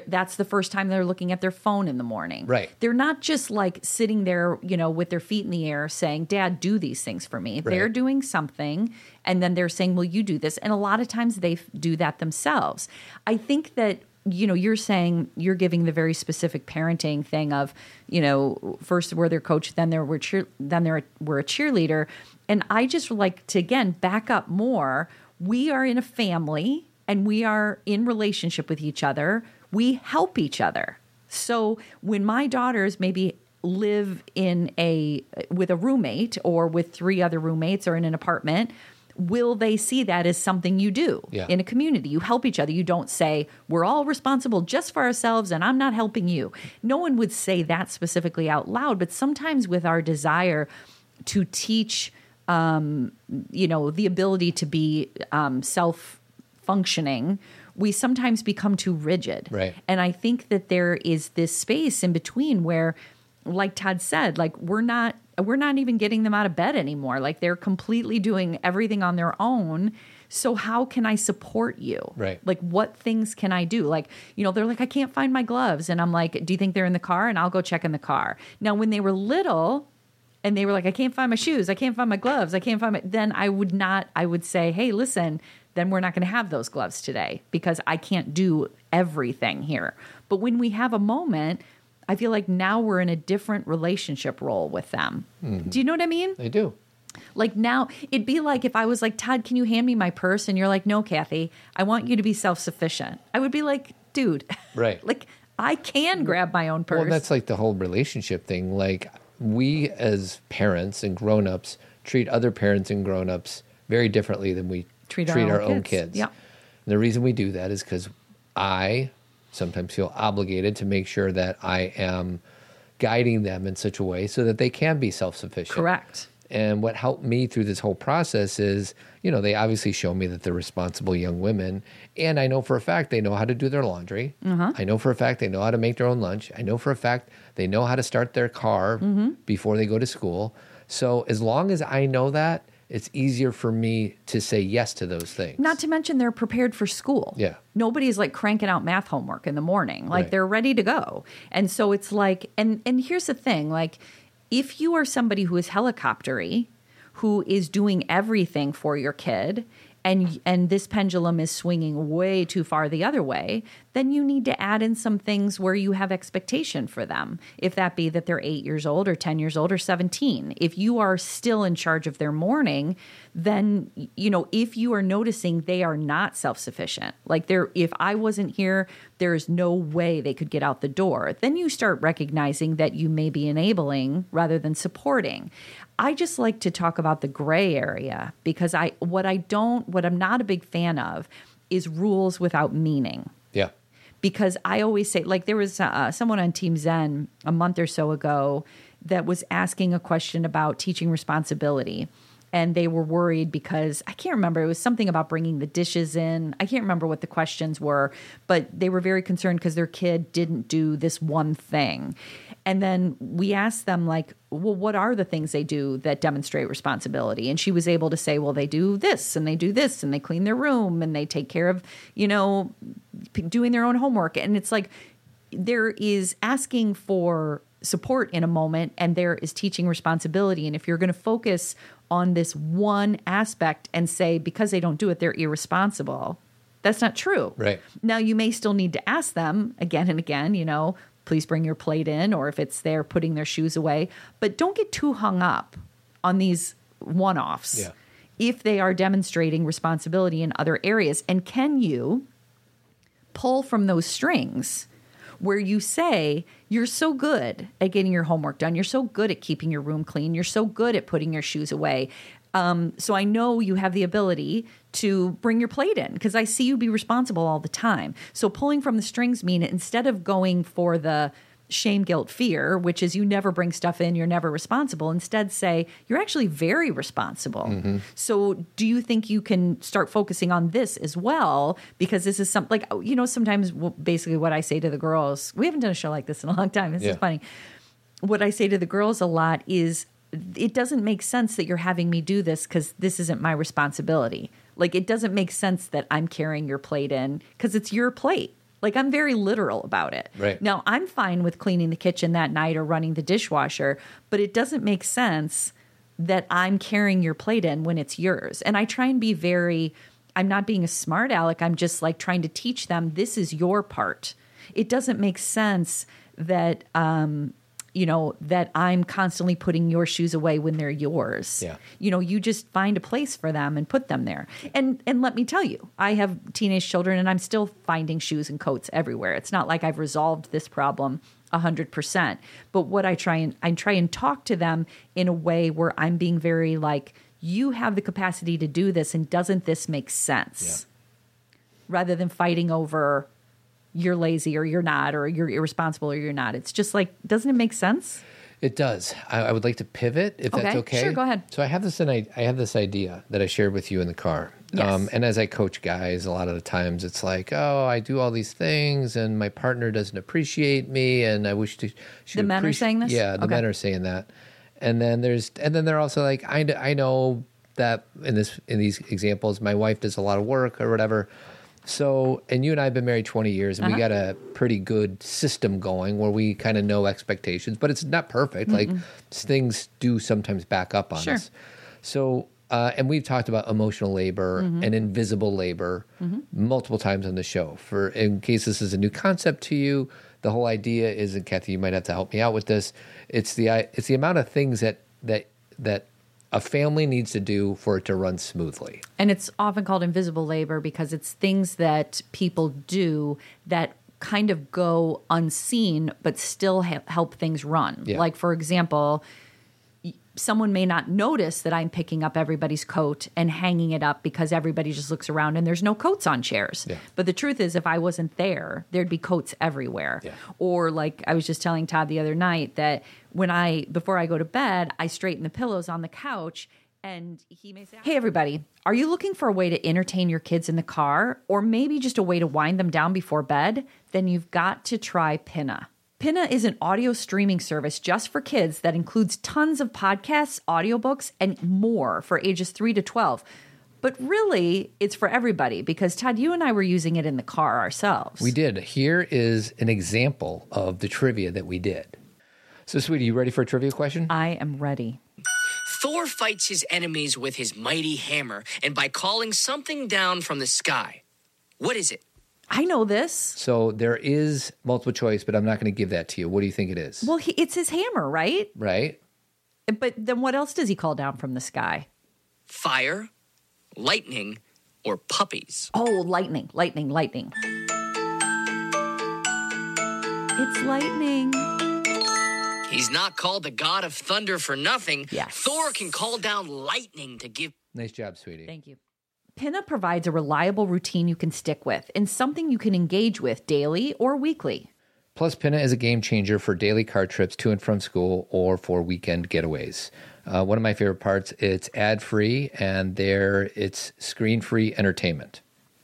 that's the first time they're looking at their phone in the morning. Right. They're not just like sitting there, you know, with their feet in the air saying, Dad, do these things for me. They're doing something and then they're saying, Will you do this? And a lot of times they f- do that themselves. I think that you know you're saying you're giving the very specific parenting thing of you know first we're their coach then they're we're cheer then they're we're a cheerleader. And i just like to again back up more. We are in a family and we are in relationship with each other. We help each other. So when my daughters maybe live in a with a roommate or with three other roommates or in an apartment will they see that as something you do Yeah. in a community you help each other you don't say we're all responsible just for ourselves and i'm not helping you no one would say that specifically out loud but sometimes with our desire to teach um, you know the ability to be um, self functioning we sometimes become too rigid Right. and i think that there is this space in between where like todd said like we're not we're not even getting them out of bed anymore. Like they're completely doing everything on their own. So how can i support you? Right. like what things can i do? Like you know they're like i can't find my gloves. And i'm like do you think they're in the car? And i'll go check in the car. Now when they were little and they were like, I can't find my shoes, I can't find my gloves, I can't find my then I would not I would say, Hey, listen, then we're not gonna have those gloves today because I can't do everything here. But when we have a moment, I feel like now we're in a different relationship role with them. Mm-hmm. Do you know what I mean? They do. Like now, it'd be like if I was like, Todd, can you hand me my purse? And you're like, No, Kathy, I want you to be self sufficient. I would be like, Dude, Right. like I can grab my own purse. Well, that's like the whole relationship thing. Like we as parents and grown-ups treat other parents and grown-ups very differently than we Treat our own own kids. kids. Yeah. And the reason we do that is because I sometimes feel obligated to make sure that I am guiding them in such a way so that they can be self-sufficient. correct. And what helped me through this whole process is, you know, they obviously show me that they're responsible young women. And I know for a fact they know how to do their laundry. Uh-huh. I know for a fact they know how to make their own lunch. I know for a fact they know how to start their car mm-hmm. before they go to school. So as long as I know that, it's easier for me to say yes to those things. Not to mention they're prepared for school. Yeah. Nobody's like cranking out math homework in the morning. Like Right. they're ready to go. And so it's like and and here's the thing, like if you are somebody who is helicoptery, who is doing everything for your kid and and this pendulum is swinging way too far the other way, then you need to add in some things where you have expectation for them. If that be that they're 8 years old or 10 years old or 17. If you are still in charge of their morning, then you know, if you are noticing they are not self-sufficient. Like there if I wasn't here, there is no way they could get out the door. Then you start recognizing that you may be enabling rather than supporting. I just like to talk about the gray area because I what I don't what I'm not a big fan of is rules without meaning. Because I always say, like, there was uh, someone on Team Zen a month or so ago that was asking a question about teaching responsibility. And they were worried because I can't remember. It was something about bringing the dishes in. I can't remember what the questions were, but they were very concerned because their kid didn't do this one thing. And then we asked them, like, well, what are the things they do that demonstrate responsibility? And she was able to say, well, they do this and they do this and they clean their room and they take care of, you know, p- doing their own homework. And it's like there is asking for support in a moment and there is teaching responsibility. And if you're going to focus on this one aspect and say, because they don't do it, they're irresponsible. That's not true. Right. Now, you may still need to ask them again and again, you know, please bring your plate in, or if it's they're putting their shoes away. But don't get too hung up on these one offs Yeah. if they are demonstrating responsibility in other areas. And can you pull from those strings where you say, You're so good at getting your homework done. You're so good at keeping your room clean. You're so good at putting your shoes away. Um, so I know you have the ability to bring your plate in because I see you be responsible all the time. So pulling from the strings mean instead of going for the shame, guilt, fear, which is you never bring stuff in, you're never responsible. Instead, say you're actually very responsible. Mm-hmm. So, do you think you can start focusing on this as well? Because this is something like, oh, you know, sometimes basically what I say to the girls, we haven't done a show like this in a long time. This Yeah. is funny. What I say to the girls a lot is, it doesn't make sense that you're having me do this because this isn't my responsibility. Like, it doesn't make sense that I'm carrying your plate in because it's your plate. Like, I'm very literal about it. Right. Now, I'm fine with cleaning the kitchen that night or running the dishwasher, but it doesn't make sense that I'm carrying your plate in when it's yours. And I try and be very, I'm not being a smart aleck. I'm just like trying to teach them this is your part. It doesn't make sense that, um, you know, that I'm constantly putting your shoes away when they're yours. Yeah. You know, you just find a place for them and put them there. And and let me tell you, I have teenage children and I'm still finding shoes and coats everywhere. It's not like I've resolved this problem a hundred percent. But what I try and I try and talk to them in a way where I'm being very like, you have the capacity to do this, and doesn't this make sense? Rather than fighting over you're lazy or you're not, or you're irresponsible or you're not. It's just like, doesn't it make sense? It does. I, I would like to pivot if that's Okay, okay. sure, go ahead. So I have this an I I have this idea that I shared with you in the car. Um, Yes. and as I coach guys, a lot of the times it's like, oh, I do all these things, and my partner doesn't appreciate me, and I wish to. The men are saying this? Yeah, the Okay. men are saying that. And then there's, and then they're also like, I, I know that in this in these examples, my wife does a lot of work or whatever. So, and you and I have been married 20 years, and we Uh-huh. got a pretty good system going where we kind of know expectations, but it's not perfect. Like things do sometimes back up on Sure. us. So, uh, and we've talked about emotional labor Mm-hmm. and invisible labor multiple times on the show. For in case this is a new concept to you, the whole idea is, and Cathy, you might have to help me out with this. It's the it's the amount of things that that that a family needs to do for it to run smoothly. And it's often called invisible labor because it's things that people do that kind of go unseen but still ha- help things run. Yeah. Like, for example, someone may not notice that I'm picking up everybody's coat and hanging it up because everybody just looks around and there's no coats on chairs. Yeah. But the truth is, if I wasn't there, there'd be coats everywhere. Yeah. Or like I was just telling Todd the other night that when I before I go to bed, I straighten the pillows on the couch and he may say, "Hey everybody, are you looking for a way to entertain your kids in the car or maybe just a way to wind them down before bed? Then you've got to try Pinna." Pinna is an audio streaming service just for kids that includes tons of podcasts, audiobooks, and more for ages 3 to 12. But really, it's for everybody because Todd, you and I were using it in the car ourselves. We did. Here is an example of the trivia that we did. So, sweetie, you ready for a trivia question? I am ready. Thor fights his enemies with his mighty hammer and by calling something down from the sky. What is it? I know this. So there is multiple choice, but I'm not going to give that to you. What do you think it is? Well, he, it's his hammer, right? right? But then what else does he call down from the sky? Fire, lightning, or puppies? Oh, lightning, lightning, lightning. It's lightning. He's not called the god of thunder for nothing. Yes. Thor can call down lightning to give Nice job, sweetie. Thank you. Pinna provides a reliable routine you can stick with and something you can engage with daily or weekly. Plus, Pinna is a game changer for daily car trips to and from school or for weekend getaways. Uh, one of my favorite parts, it's ad free and there it's screen free entertainment.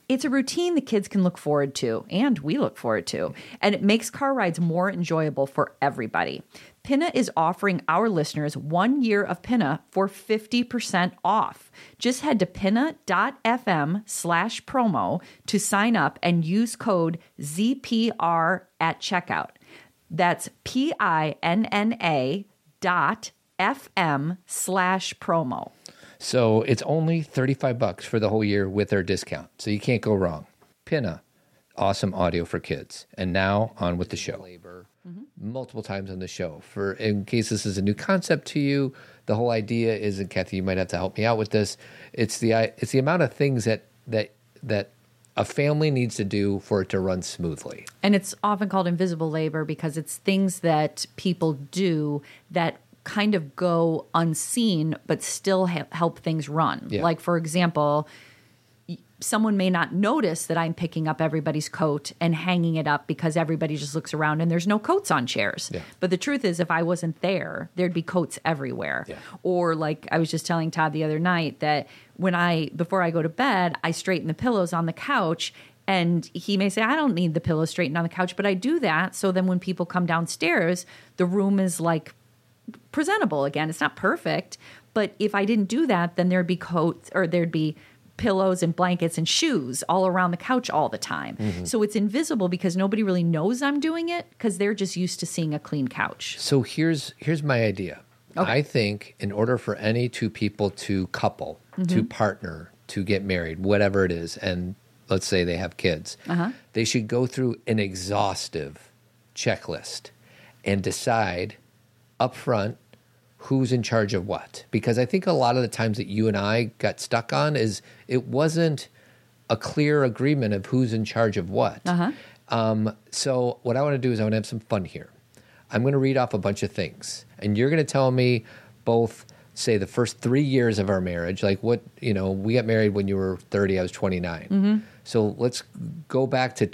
It's a routine the kids can look forward to, and we look forward to, and it makes car rides more enjoyable for everybody. Pinna is offering our listeners one year of Pinna for 50% off. Just head to pinna.fm slash promo to sign up and use code ZPR at checkout. That's P I N N A dot FM slash promo. So it's only 35 bucks for the whole year with our discount. So you can't go wrong. Pinna, awesome audio for kids. And now on with the show. Multiple times on the show. For in case this is a new concept to you, the whole idea is, and Cathy, you might have to help me out with this. It's the it's the amount of things that that that a family needs to do for it to run smoothly. And it's often called invisible labor because it's things that people do that kind of go unseen but still ha- help things run. Yeah. Like, for example, someone may not notice that I'm picking up everybody's coat and hanging it up because everybody just looks around and there's no coats on chairs. Yeah. But the truth is, if I wasn't there, there'd be coats everywhere. Yeah. Or, like I was just telling Todd the other night, that when I, before I go to bed, I straighten the pillows on the couch. And he may say, I don't need the pillow straightened on the couch, but I do that. So then when people come downstairs, the room is like presentable again. It's not perfect, but if I didn't do that, then there'd be coats or there'd be pillows and blankets and shoes all around the couch all the time. Mm-hmm. So it's invisible because nobody really knows I'm doing it because they're just used to seeing a clean couch. So here's here's my idea. Okay. I think in order for any two people to couple, to mm-hmm. partner, to get married, whatever it is, and let's say they have kids, uh-huh. they should go through an exhaustive checklist and decide up front who's in charge of what. Because I think a lot of the times that you and I got stuck on is it wasn't a clear agreement of who's in charge of what. Um, so what I want to do is I want to have some fun here. I'm going to read off a bunch of things, and you're going to tell me both. Say the first three years of our marriage, like what you know, we got married when you were 30, I was 29. So let's go back to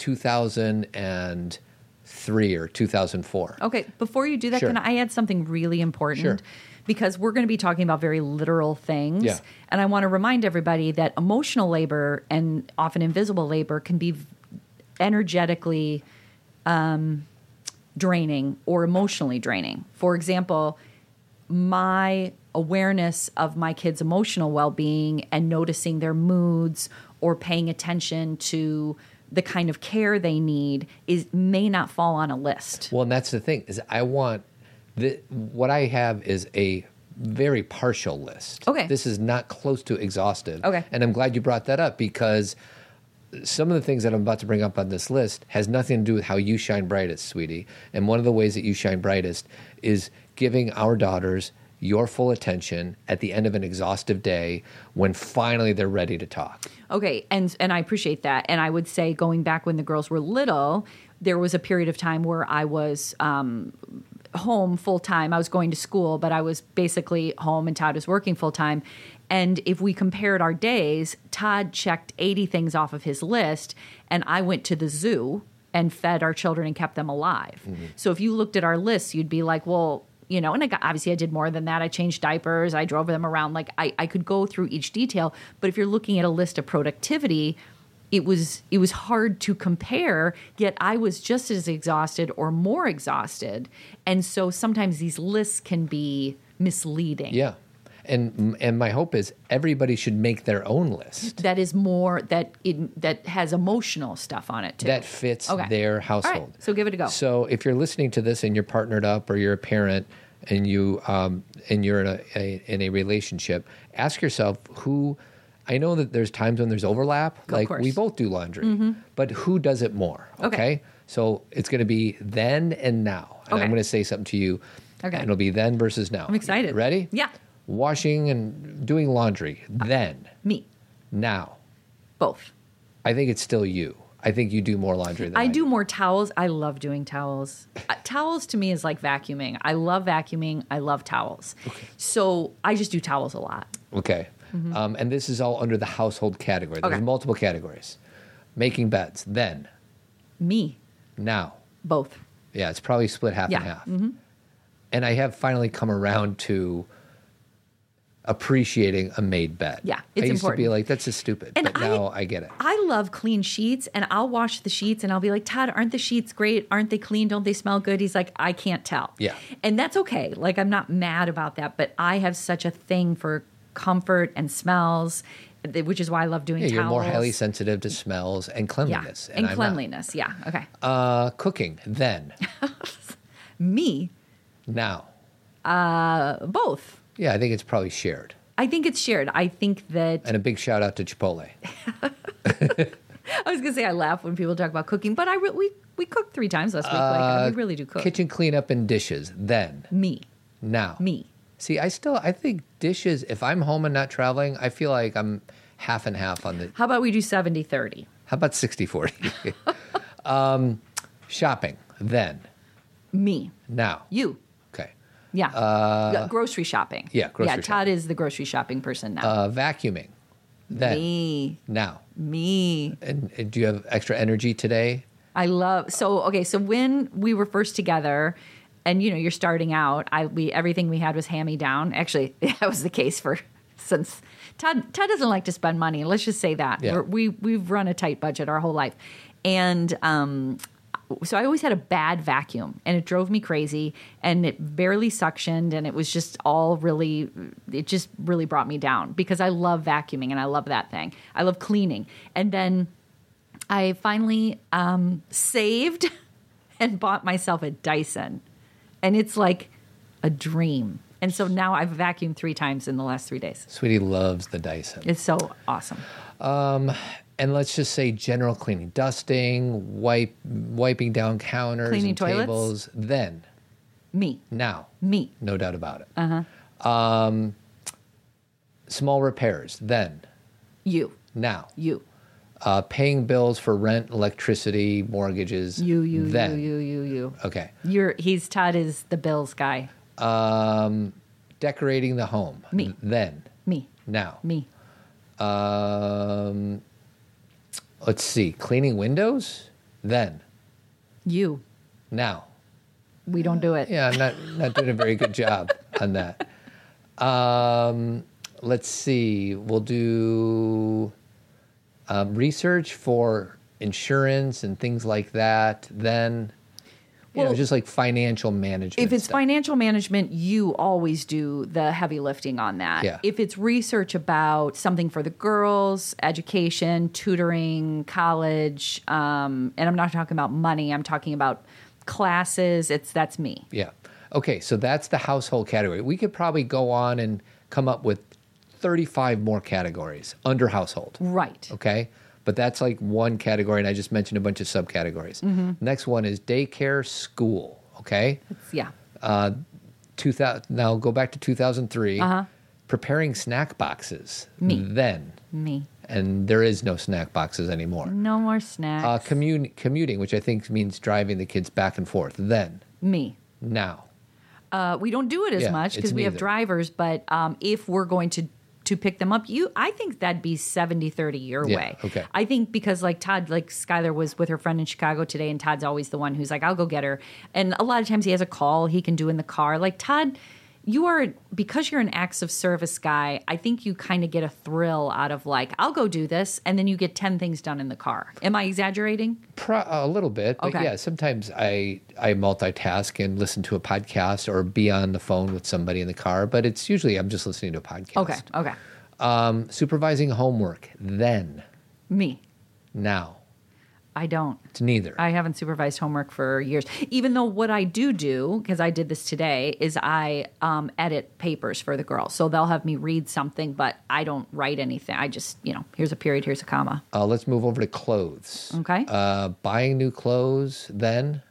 2003 or 2004. Okay, before you do that, Sure. can I add something really important? Sure. Because we're going to be talking about very literal things. Yeah. And I want to remind everybody that emotional labor and often invisible labor can be energetically um, draining or emotionally draining. For example, my awareness of my kids' emotional well being and noticing their moods or paying attention to the kind of care they need is may not fall on a list. Well, and that's the thing is I want the what I have is a very partial list. Okay. This is not close to exhaustive. Okay. And I'm glad you brought that up because some of the things that I'm about to bring up on this list has nothing to do with how you shine brightest, sweetie. And one of the ways that you shine brightest is giving our daughters your full attention at the end of an exhaustive day when finally they're ready to talk. Okay, and and I appreciate that. And I would say going back when the girls were little, there was a period of time where I was um, home full time. I was going to school, but I was basically home, and Todd was working full time. And if we compared our days, Todd checked 80 things off of his list, and I went to the zoo and fed our children and kept them alive. So if you looked at our lists, you'd be like, well, you know, and I got, obviously I did more than that. I changed diapers, I drove them around. Like I, I could go through each detail. But if you're looking at a list of productivity, it was it was hard to compare. Yet I was just as exhausted or more exhausted, and so sometimes these lists can be misleading. Yeah. And and my hope is everybody should make their own list. That is more that it, that has emotional stuff on it too. that fits Okay. their household. right, so give it a go. So if you're listening to this and you're partnered up or you're a parent and you um, and you're in a, a in a relationship, ask yourself who. I know that there's times when there's overlap. like course. we both do laundry, but who does it more? Okay. Okay. So it's going to be then and now. And Okay. I'm going to say something to you. Okay. And it'll be then versus now. I'm excited. Ready? Yeah. Washing and doing laundry. Then. Me, Now. both. I think it's still you. I think you do more laundry than I, I do more towels. I love doing towels. Uh, towels to me is like vacuuming. I love vacuuming. I love towels. Okay. So I just do towels a lot. Okay. Um, and this is all under the household category. There's Okay. multiple categories. Making beds, then, Me, now. both. Yeah, it's probably split half Yeah. and half. And I have finally come around to appreciating a made bed. Yeah, I it's used to be like, that's just stupid. And but I- now I, get it. I love clean sheets and I'll wash the sheets and I'll be like, Todd, aren't the sheets great? Aren't they clean? Don't they smell good? He's like, I can't tell. Yeah. And that's okay. Like, I'm not mad about that, but I have such a thing for comfort and smells, which is why I love doing Yeah, you're more highly sensitive to smells and Yeah. cleanliness. And, cleanliness. Yeah. Okay. Uh, cooking, then, Me, now. both. Yeah, I think it's probably shared. I think it's shared. I think that And a big shout out to Chipotle. I was gonna say I laugh when people talk about cooking, but I re- we we cooked three times last week. like we really do cook. Uh, Kitchen cleanup and dishes, then, Me, now. me. See, I still, I think dishes, if I'm home and not traveling, I feel like I'm half and half on the, How about we do 70 30? how about 60 40? um, shopping, then, Me, now. you. Yeah. Uh, grocery shopping. yeah, grocery Yeah, Todd shopping. is the grocery shopping person now. Uh, vacuuming, then, me, now. me. And, and do you have extra energy today? I love so okay. So when we were first together, and you know you're starting out, I we everything we had was hand me down. Actually, that was the case for since Todd Todd doesn't like to spend money. Let's just say that Yeah. We're, we we've run a tight budget our whole life, and um, so I always had a bad vacuum, and it drove me crazy, and it barely suctioned, and it was just all really, it just really brought me down because I love vacuuming and I love that thing. I love cleaning, and then. I finally um, saved and bought myself a Dyson. And it's like a dream. And so now I've vacuumed three times in the last three days. Sweetie loves the Dyson. It's so awesome. And let's just say general cleaning, dusting, wipe, wiping down counters Cleaning and toilets? tables. Then, Me, now, me, no doubt about it. Uh-huh. Um, small repairs. Then, you, now, you, uh, paying bills for rent, electricity, mortgages. you, you, Then, you, you, you, you. okay. You're he's Todd is the Bills guy. Um, decorating the home. Me. Then, Me, now. me. Um, let's see. Cleaning windows. Then, You. now. We don't do it. Yeah, I'm not not doing a very good job on that. Um, let's see. We'll do um, research for insurance and things like that. Then, you know, just like financial management. If it's stuff. financial management, you always do the heavy lifting on that. Yeah. If it's research about something for the girls, education, tutoring, college, um, and I'm not talking about money, I'm talking about classes, it's that's me. Yeah. Okay, so that's the household category. We could probably go on and come up with 35 more categories under household. Right. Okay. But that's like one category, and I just mentioned a bunch of subcategories. Mm-hmm. Next one is daycare school. Okay. It's, yeah. 2000, now go back to 2003. Uh-huh. Preparing snack boxes. Me. Then. Me. And there is no snack boxes anymore. No more snacks. Uh, commun- commuting, which I think means driving the kids back and forth. Then. me. Now. Uh, we don't do it as Yeah, much because we have drivers, but um, if we're going to to pick them up, you I think that'd be 70 30 your Yeah, way. okay. I think because like Todd, like Skylar was with her friend in Chicago today, and Todd's always the one who's like, I'll go get her. And a lot of times he has a call he can do in the car. Like Todd, you are because you're an acts of service guy, I think you kind of get a thrill out of like, I'll go do this, and then you get 10 things done in the car. Am I exaggerating? Pro- a little bit, but Okay. yeah, sometimes I I multitask and listen to a podcast or be on the phone with somebody in the car. But it's usually I'm just listening to a podcast. Okay, okay. Um, supervising homework. Then, Me. now, I don't. it's neither. I haven't supervised homework for years. Even though what I do do, because I did this today, is I um, edit papers for the girls. So they'll have me read something, but I don't write anything. I just, you know, here's a period, here's a comma. uh, let's move over to clothes. Okay. Uh, buying new clothes. Then,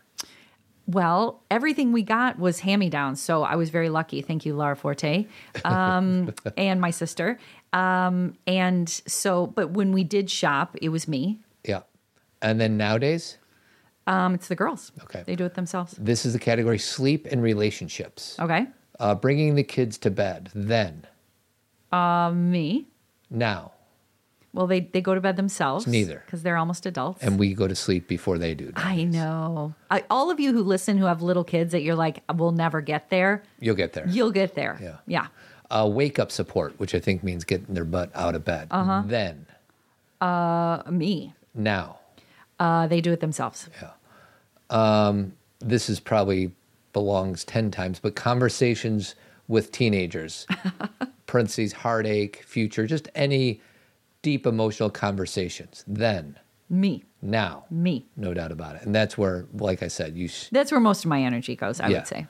Well, everything we got was hand me downs. So I was very lucky. Thank you, Laura Forte, um, and my sister. Um, and so, but when we did shop, it was me. yeah, and then nowadays, Um, it's the girls. Okay. They do it themselves. this is the category sleep and relationships. Okay. Uh, bringing the kids to bed. Then, Me. Now. Well, they they go to bed themselves. neither. because they're almost adults. And we go to sleep before they do. I know. I, all of you who listen who have little kids that you're like, we'll never get there. You'll get there. You'll get there. Yeah. Yeah. uh, wake up support, which I think means getting their butt out of bed. Uh-huh. Then, Uh, me. now, Uh, they do it themselves. Yeah. Um, this is probably belongs 10 times, but conversations with teenagers, parentheses, heartache, future, just any deep emotional conversations. Then, Me. now, Me. no doubt about it. And that's where, like I said, you, sh- That's where most of my energy goes, I Yeah. would say.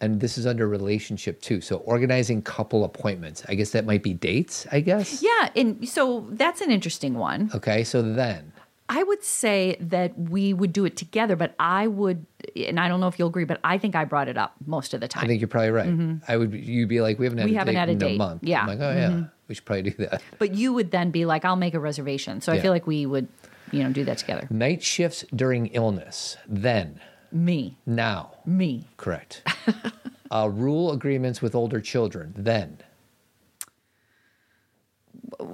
and this is under relationship too. So organizing couple appointments. I guess that might be dates, I guess. Yeah. And so that's an interesting one. Okay. So then, I would say that we would do it together, but I would, and I don't know if you'll agree, but I think I brought it up most of the time. I think you're probably right. I would, you'd be like, we haven't had Mm-hmm. We a haven't date had a in a date. month. Yeah. I'm like, oh yeah, we should probably do that. but you would then be like, I'll make a reservation. So I feel like we would, you know, do that together. Night shifts during illness. Then, Me. now, Me. correct. uh, rule agreements with older children. Then,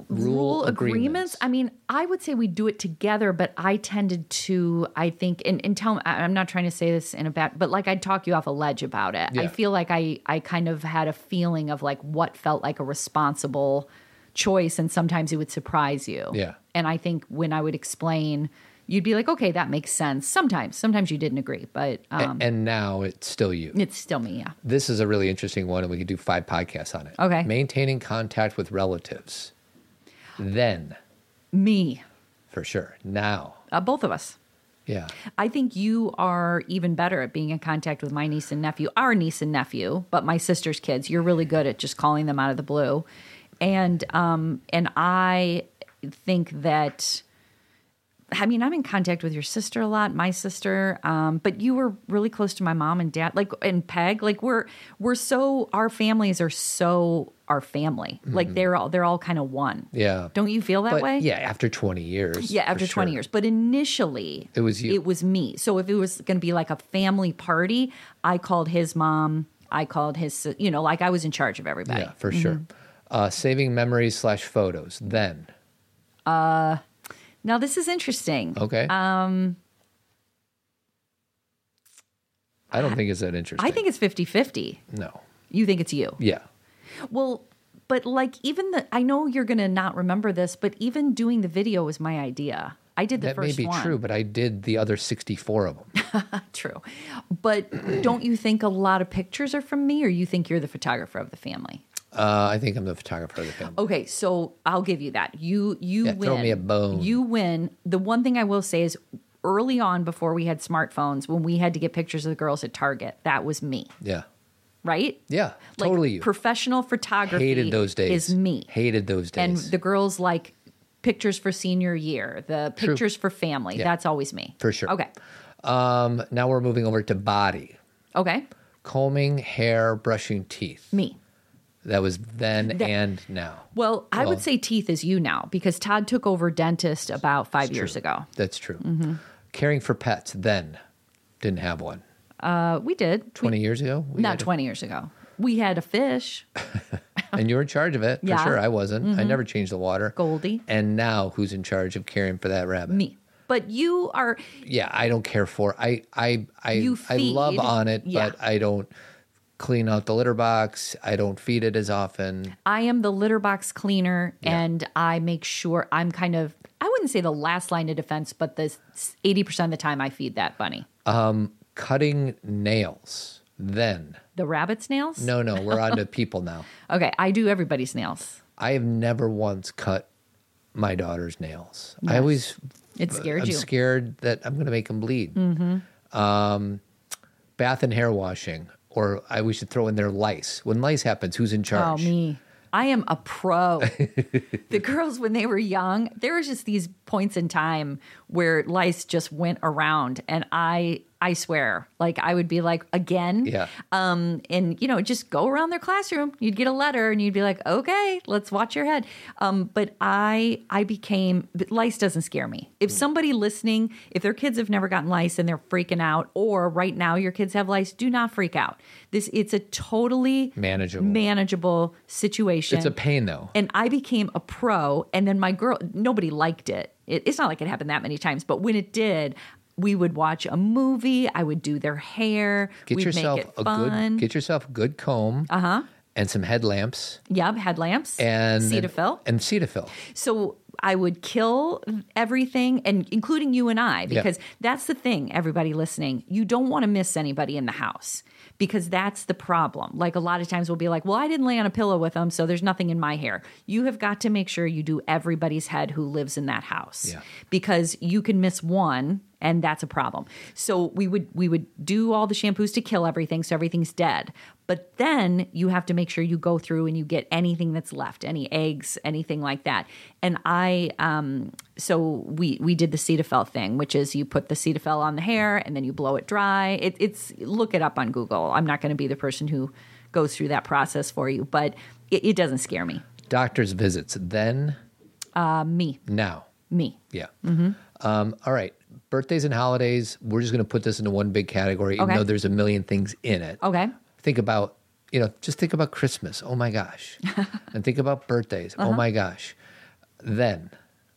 rule agreements. I mean, I would say we do it together, but I tended to, I think, and, and tell I'm not trying to say this in a bad, but like I'd talk you off a ledge about it. I feel like I, I kind of had a feeling of like what felt like a responsible choice, and sometimes it would surprise you. Yeah. And I think when I would explain, you'd be like, okay, that makes sense. Sometimes, sometimes you didn't agree, but um, and now it's still you. it's still me. Yeah. This is a really interesting one, and we could do five podcasts on it. Okay. Maintaining contact with relatives. Then, Me. for sure. Now, Uh, both of us. yeah. I think you are even better at being in contact with my niece and nephew, our niece and nephew, but my sister's kids. You're really good at just calling them out of the blue. And um and I think that I mean, I'm in contact with your sister a lot, my sister, um, but you were really close to my mom and dad, like and Peg. Like we're we're so our families are so our family. Like they're all they're all kind of one. Mm-hmm. Yeah. Don't you feel that But way? yeah, after 20 years. Yeah, after 20 sure. years. But initially, It was you. It was me. So if it was going to be like a family party, I called his mom. I called his, you know, like I was in charge of everybody. Yeah, for sure. Uh, saving memories slash photos. Then, Now, this is interesting. okay. Um, I don't think it's that interesting. I think it's 50 50. no. You think it's you. Yeah. Well, but like even the, I know you're going to not remember this, but even doing the video was my idea. I did the That may first be one. true, but I did the other 64 of them. True. But don't you think a lot of pictures are from me or you think you're the photographer of the family? Uh, I think I'm the photographer of the family. Okay, so I'll give you that. You you Yeah, win. throw me a bone. You win. The one thing I will say is early on before we had smartphones, when we had to get pictures of the girls at Target, that was me, Yeah. right? Yeah. Like, totally you. Professional photography Hated those days. is me. Hated those days. And the girls like pictures for senior year, the True. pictures for family. Yeah. That's always me. For sure. Okay. um, now we're moving over to body. Okay. Combing, hair, brushing teeth. Me. That was then That- and now. Well, I Well- would say teeth is you now because Todd took over dentist about five years ago. That's true. Mm-hmm. Caring for pets then. Didn't have one. Uh, we did. 20 years ago? We Not had- 20 years ago. We had a fish, And you were in charge of it. For Yeah. Mm-hmm. sure. I wasn't. I never changed the water. Goldie. And now who's in charge of caring for that rabbit? me. But you are Yeah, I don't care for I I I I love on it, Yeah. but I don't clean out the litter box. I don't feed it as often. I am the litter box cleaner Yeah. and I make sure I'm kind of I wouldn't say the last line of defense, but the 80% of the time I feed that bunny. Um Cutting nails. Then. The rabbit's nails? No, no, we're on to people now. Okay, I do everybody's nails. I have never once cut my daughter's nails. I always It scared I'm you. scared that I'm going to make them bleed. Mm-hmm. Um, bath and hair washing, or I we should throw in there lice. When lice happens, who's in charge? Oh, charge? me. I am a pro. the girls, when they were young, there was just these points in time where lice just went around, and I I swear. Like I would be like, again? Yeah. Um, and you know, just go around their classroom. You'd get a letter and you'd be like, okay, let's watch your head. Um, but I I became but lice doesn't scare me. If somebody listening, if their kids have never gotten lice and they're freaking out, or right now your kids have lice, do not freak out. This it's a totally Manageable. manageable situation. It's a pain though. and I became a pro. And then my girl, nobody liked it. it. It's not like it happened that many times, but when it did, we would watch a movie. I would do their hair. Get We'd yourself make it a fun. good get yourself a good comb. Uh-huh. And some headlamps yep, headlamps and Cetaphil. And Cetaphil. So I would kill everything, and including you and I, because that's the thing. Everybody listening, you don't want to miss anybody in the house because that's the problem. Like a lot of times, we'll be like, "Well, I didn't lay on a pillow with them, so there's nothing in my hair." You have got to make sure you do everybody's head who lives in that house, Yeah. because you can miss one. And that's a problem. So we would we would do all the shampoos to kill everything, so everything's dead. But then you have to make sure you go through and you get anything that's left, any eggs, anything like that. And I, um, so we we did the Cetaphil thing, which is you put the Cetaphil on the hair and then you blow it dry. It, it's look it up on Google. I'm not going to be the person who goes through that process for you, but it, it doesn't scare me. Doctor's visits. Then Uh, me, now. me. Yeah. Um, all right. Birthdays and holidays. We're just going to put this into one big category, even Okay. though there's a million things in it. Okay. Think about, you know, just think about Christmas. Oh my gosh. and think about birthdays. Uh-huh. Oh my gosh. Then,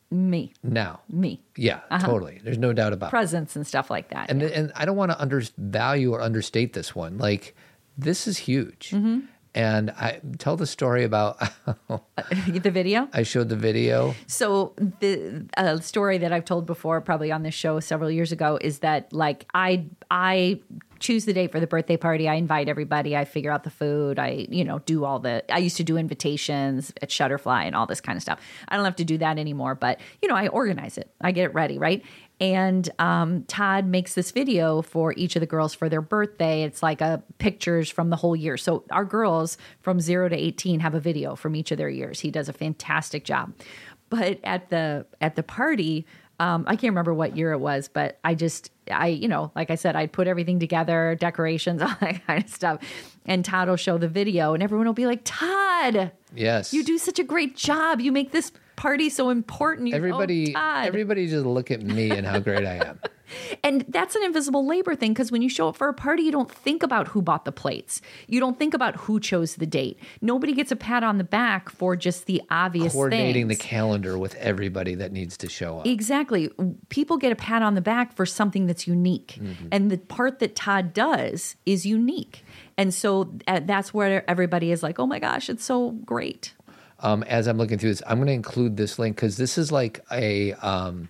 Me, now. me. Yeah, Uh-huh. totally. There's no doubt about it. Presents and stuff like that. And, and I don't want to undervalue or understate this one. Like, this is huge. Mm-hmm. And I tell the story about the video. I showed the video. So the uh, story that I've told before, probably on this show several years ago, is that like I I choose the date for the birthday party. I invite everybody. I figure out the food. I you know do all the. I used to do invitations at Shutterfly and all this kind of stuff. I don't have to do that anymore, but you know I organize it. I get it ready, right? And um, Todd makes this video for each of the girls for their birthday. It's like a pictures from the whole year. So our girls from zero to eighteen have a video from each of their years. He does a fantastic job. But at the at the party, um, I can't remember what year it was, but I just I you know like I said, I'd put everything together, decorations, all that kind of stuff, and Todd will show the video, and everyone will be like, Todd, Yes. you do such a great job. You make this party so important. You, Everybody, everybody just look at me and how great I am. And that's an invisible labor thing because when you show up for a party, you don't think about who bought the plates. You don't think about who chose the date. Nobody gets a pat on the back for just the obvious Coordinating the calendar with everybody that needs to show up. Exactly. People get a pat on the back for something that's unique. Mm-hmm. And the part that Todd does is unique. And so uh, that's where everybody is like, oh my gosh, it's so great. Um, as I'm looking through this, I'm going to include this link because this is like a, um,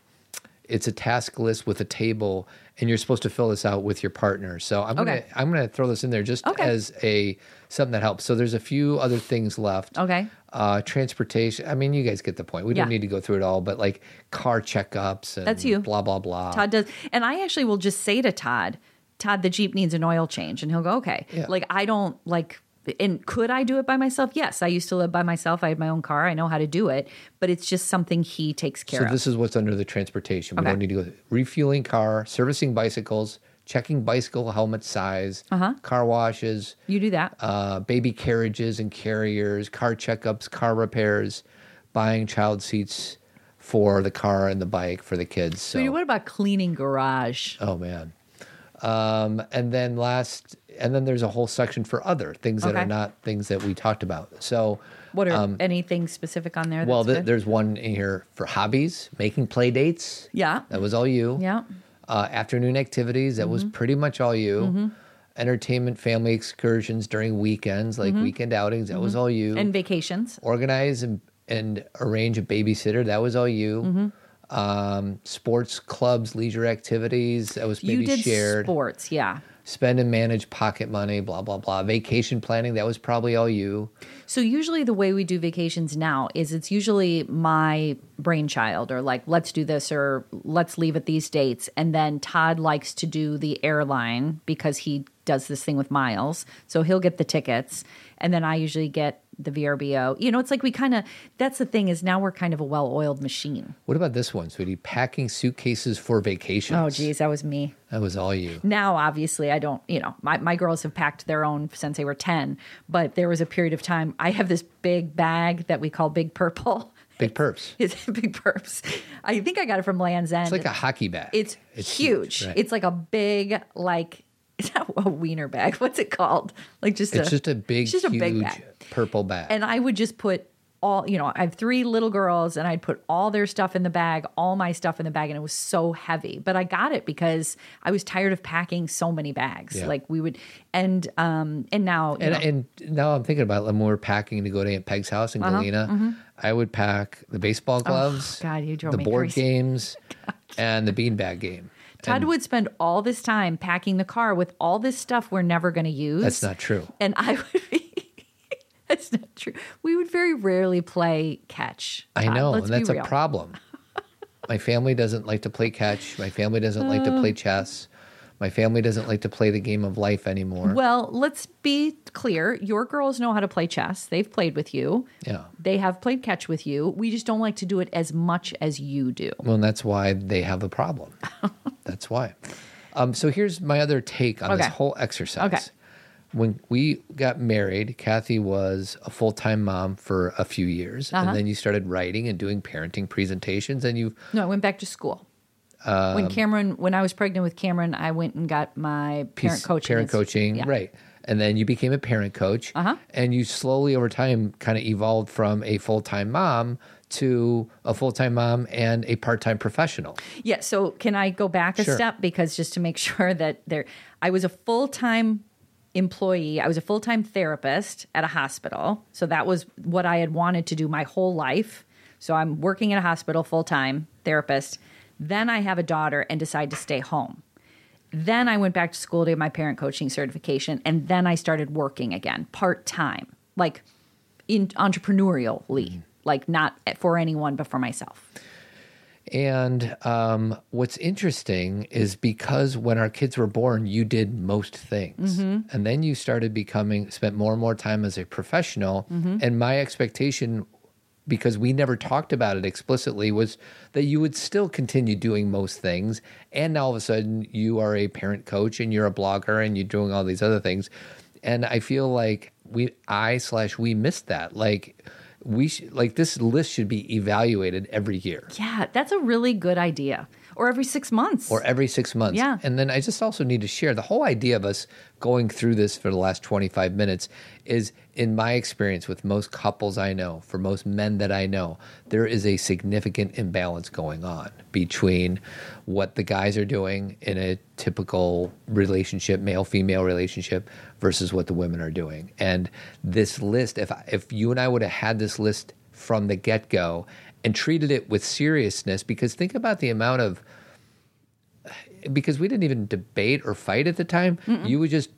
it's a task list with a table, and you're supposed to fill this out with your partner. So I'm gonna, I'm gonna throw this in there just Okay. as a something that helps. So there's a few other things left. Okay. Uh, transportation. I mean, you guys get the point. We don't need to go through it all, but like car checkups and That's you. blah blah blah. Todd does. And I actually will just say to Todd, Todd, the Jeep needs an oil change. And he'll go, okay. Yeah. Like, I don't like, and could I do it by myself? Yes. I used to live by myself. I had my own car. I know how to do it, but it's just something he takes care So of. So this is what's under the transportation. We Okay. don't need to go refueling car, servicing bicycles, checking bicycle helmet size, Uh-huh. car washes, you do that. uh, baby carriages and carriers, car checkups, car repairs, buying child seats for the car and the bike for the kids. So, Sweetie, what about cleaning garage? oh man. Um, and then last, and then there's a whole section for other things that are not things that we talked about. So, What are anything specific on there? That's um, well, th- there's one in here for hobbies, making play dates. yeah. That was all you. Yeah. Uh, afternoon activities. That Mm-hmm. was pretty much all you. Entertainment, family excursions during weekends, like weekend outings. That was all you. Mm-hmm. And vacations. Organize and, and arrange a babysitter. That was all you. Um, sports clubs, leisure activities. That was maybe you did shared. sports. Yeah. Spend and manage pocket money. Blah blah blah. Vacation planning. That was probably all you. So usually the way we do vacations now is it's usually my brainchild or like let's do this or let's leave at these dates and then Todd likes to do the airline because he does this thing with Miles, so he'll get the tickets, and then I usually get the VRBO. You know, it's like we kind of that's the thing is now we're kind of a well-oiled machine. What about this one, sweetie? Packing suitcases for vacations. Oh, geez, that was me. That was all you. Now, obviously, I don't. You know, my my girls have packed their own since they were ten, but there was a period of time I have this big bag that we call Big Purple. Big perps. It's big perps. I think I got it from Land's End. It's like a hockey bag. It's, it's huge. right? It's like a big, like it's not a wiener bag. What's it called? Like just It's a, just a big, it's just a huge big bag. purple bag. And I would just put all, you know, I have three little girls, and I'd put all their stuff in the bag, all my stuff in the bag, and it was so heavy. But I got it because I was tired of packing so many bags. Yeah. Like we would, and um, and now, you and, know, and now I'm thinking about it, when we were packing to go to Aunt Peg's house in Uh-huh. Galena. I would pack the baseball gloves, Oh, God, you drove the board crazy. games, and the beanbag game. Todd would spend all this time packing the car with all this stuff we're never going to use. That's not true. and I would be. That's not true. We would very rarely play catch. I know, Let's and that's a problem. My family doesn't like to play catch. My family doesn't like to Uh. play chess. My family doesn't like to play the game of life anymore. Well, let's be clear. Your girls know how to play chess. They've played with you. yeah. They have played catch with you. We just don't like to do it as much as you do. Well, and that's why they have a problem. that's why. Um, so here's my other take on this whole exercise. Okay. When we got married, Cathy was a full time mom for a few years. Uh-huh. And then you started writing and doing parenting presentations. And you, No, I went back to school. Um, when Cameron, when I was pregnant with Cameron, I went and got my parent piece- coaching. Parent coaching, yeah. right. And then you became a parent coach. Uh-huh. And you slowly over time kind of evolved from a full time mom to a full time mom and a part time professional. Yeah. So can I go back a Sure. step because just to make sure that there, I was a full time employee. I was a full time therapist at a hospital. So that was what I had wanted to do my whole life. So I'm working at a hospital full time therapist. Then I have a daughter and decide to stay home. Then I went back to school to get my parent coaching certification, and then I started working again part time, like in entrepreneurially, mm-hmm. like not for anyone but for myself. And um, what's interesting is because when our kids were born, you did most things. Mm-hmm. And then you started becoming, spent more and more time as a professional. Mm-hmm. And my expectation, because we never talked about it explicitly, was that you would still continue doing most things. And now all of a sudden, you are a parent coach and you're a blogger and you're doing all these other things. And I feel like we, I slash we missed that. Like, we sh- like this list should be evaluated every year Yeah, that's a really good idea. Or every six months. or every six months. Yeah. And then I just also need to share the whole idea of us going through this for the last 25 minutes is, in my experience with most couples I know, for most men that I know, there is a significant imbalance going on between what the guys are doing in a typical relationship, male female relationship, versus what the women are doing. And this list, if, if you and I would have had this list from the get go and treated it with seriousness, because think about the amount of because we didn't even debate or fight at the time. You would just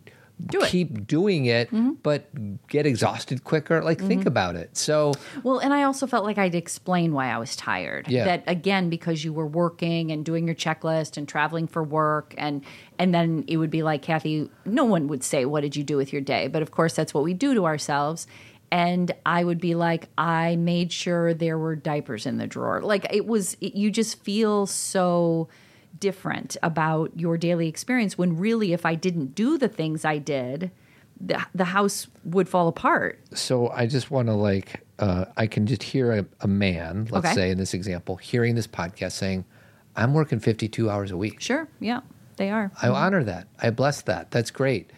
Do it. Mm-hmm. keep doing it, but get exhausted quicker. Like think about it. So well, and I also felt like I'd explain why I was tired. Yeah. That again, because you were working and doing your checklist and traveling for work and and then it would be like, Cathy, no one would say, What did you do with your day? But of course that's what we do to ourselves. And I would be like, I made sure there were diapers in the drawer. Like it was, it, you just feel so different about your daily experience when really, if I didn't do the things I did, the, the house would fall apart. so I just want to like uh, I can just hear a, a man, let's Okay. say in this example, hearing this podcast saying, "I'm working 52 hours a week." Sure. Yeah, they are. I honor that. I bless that. That's great.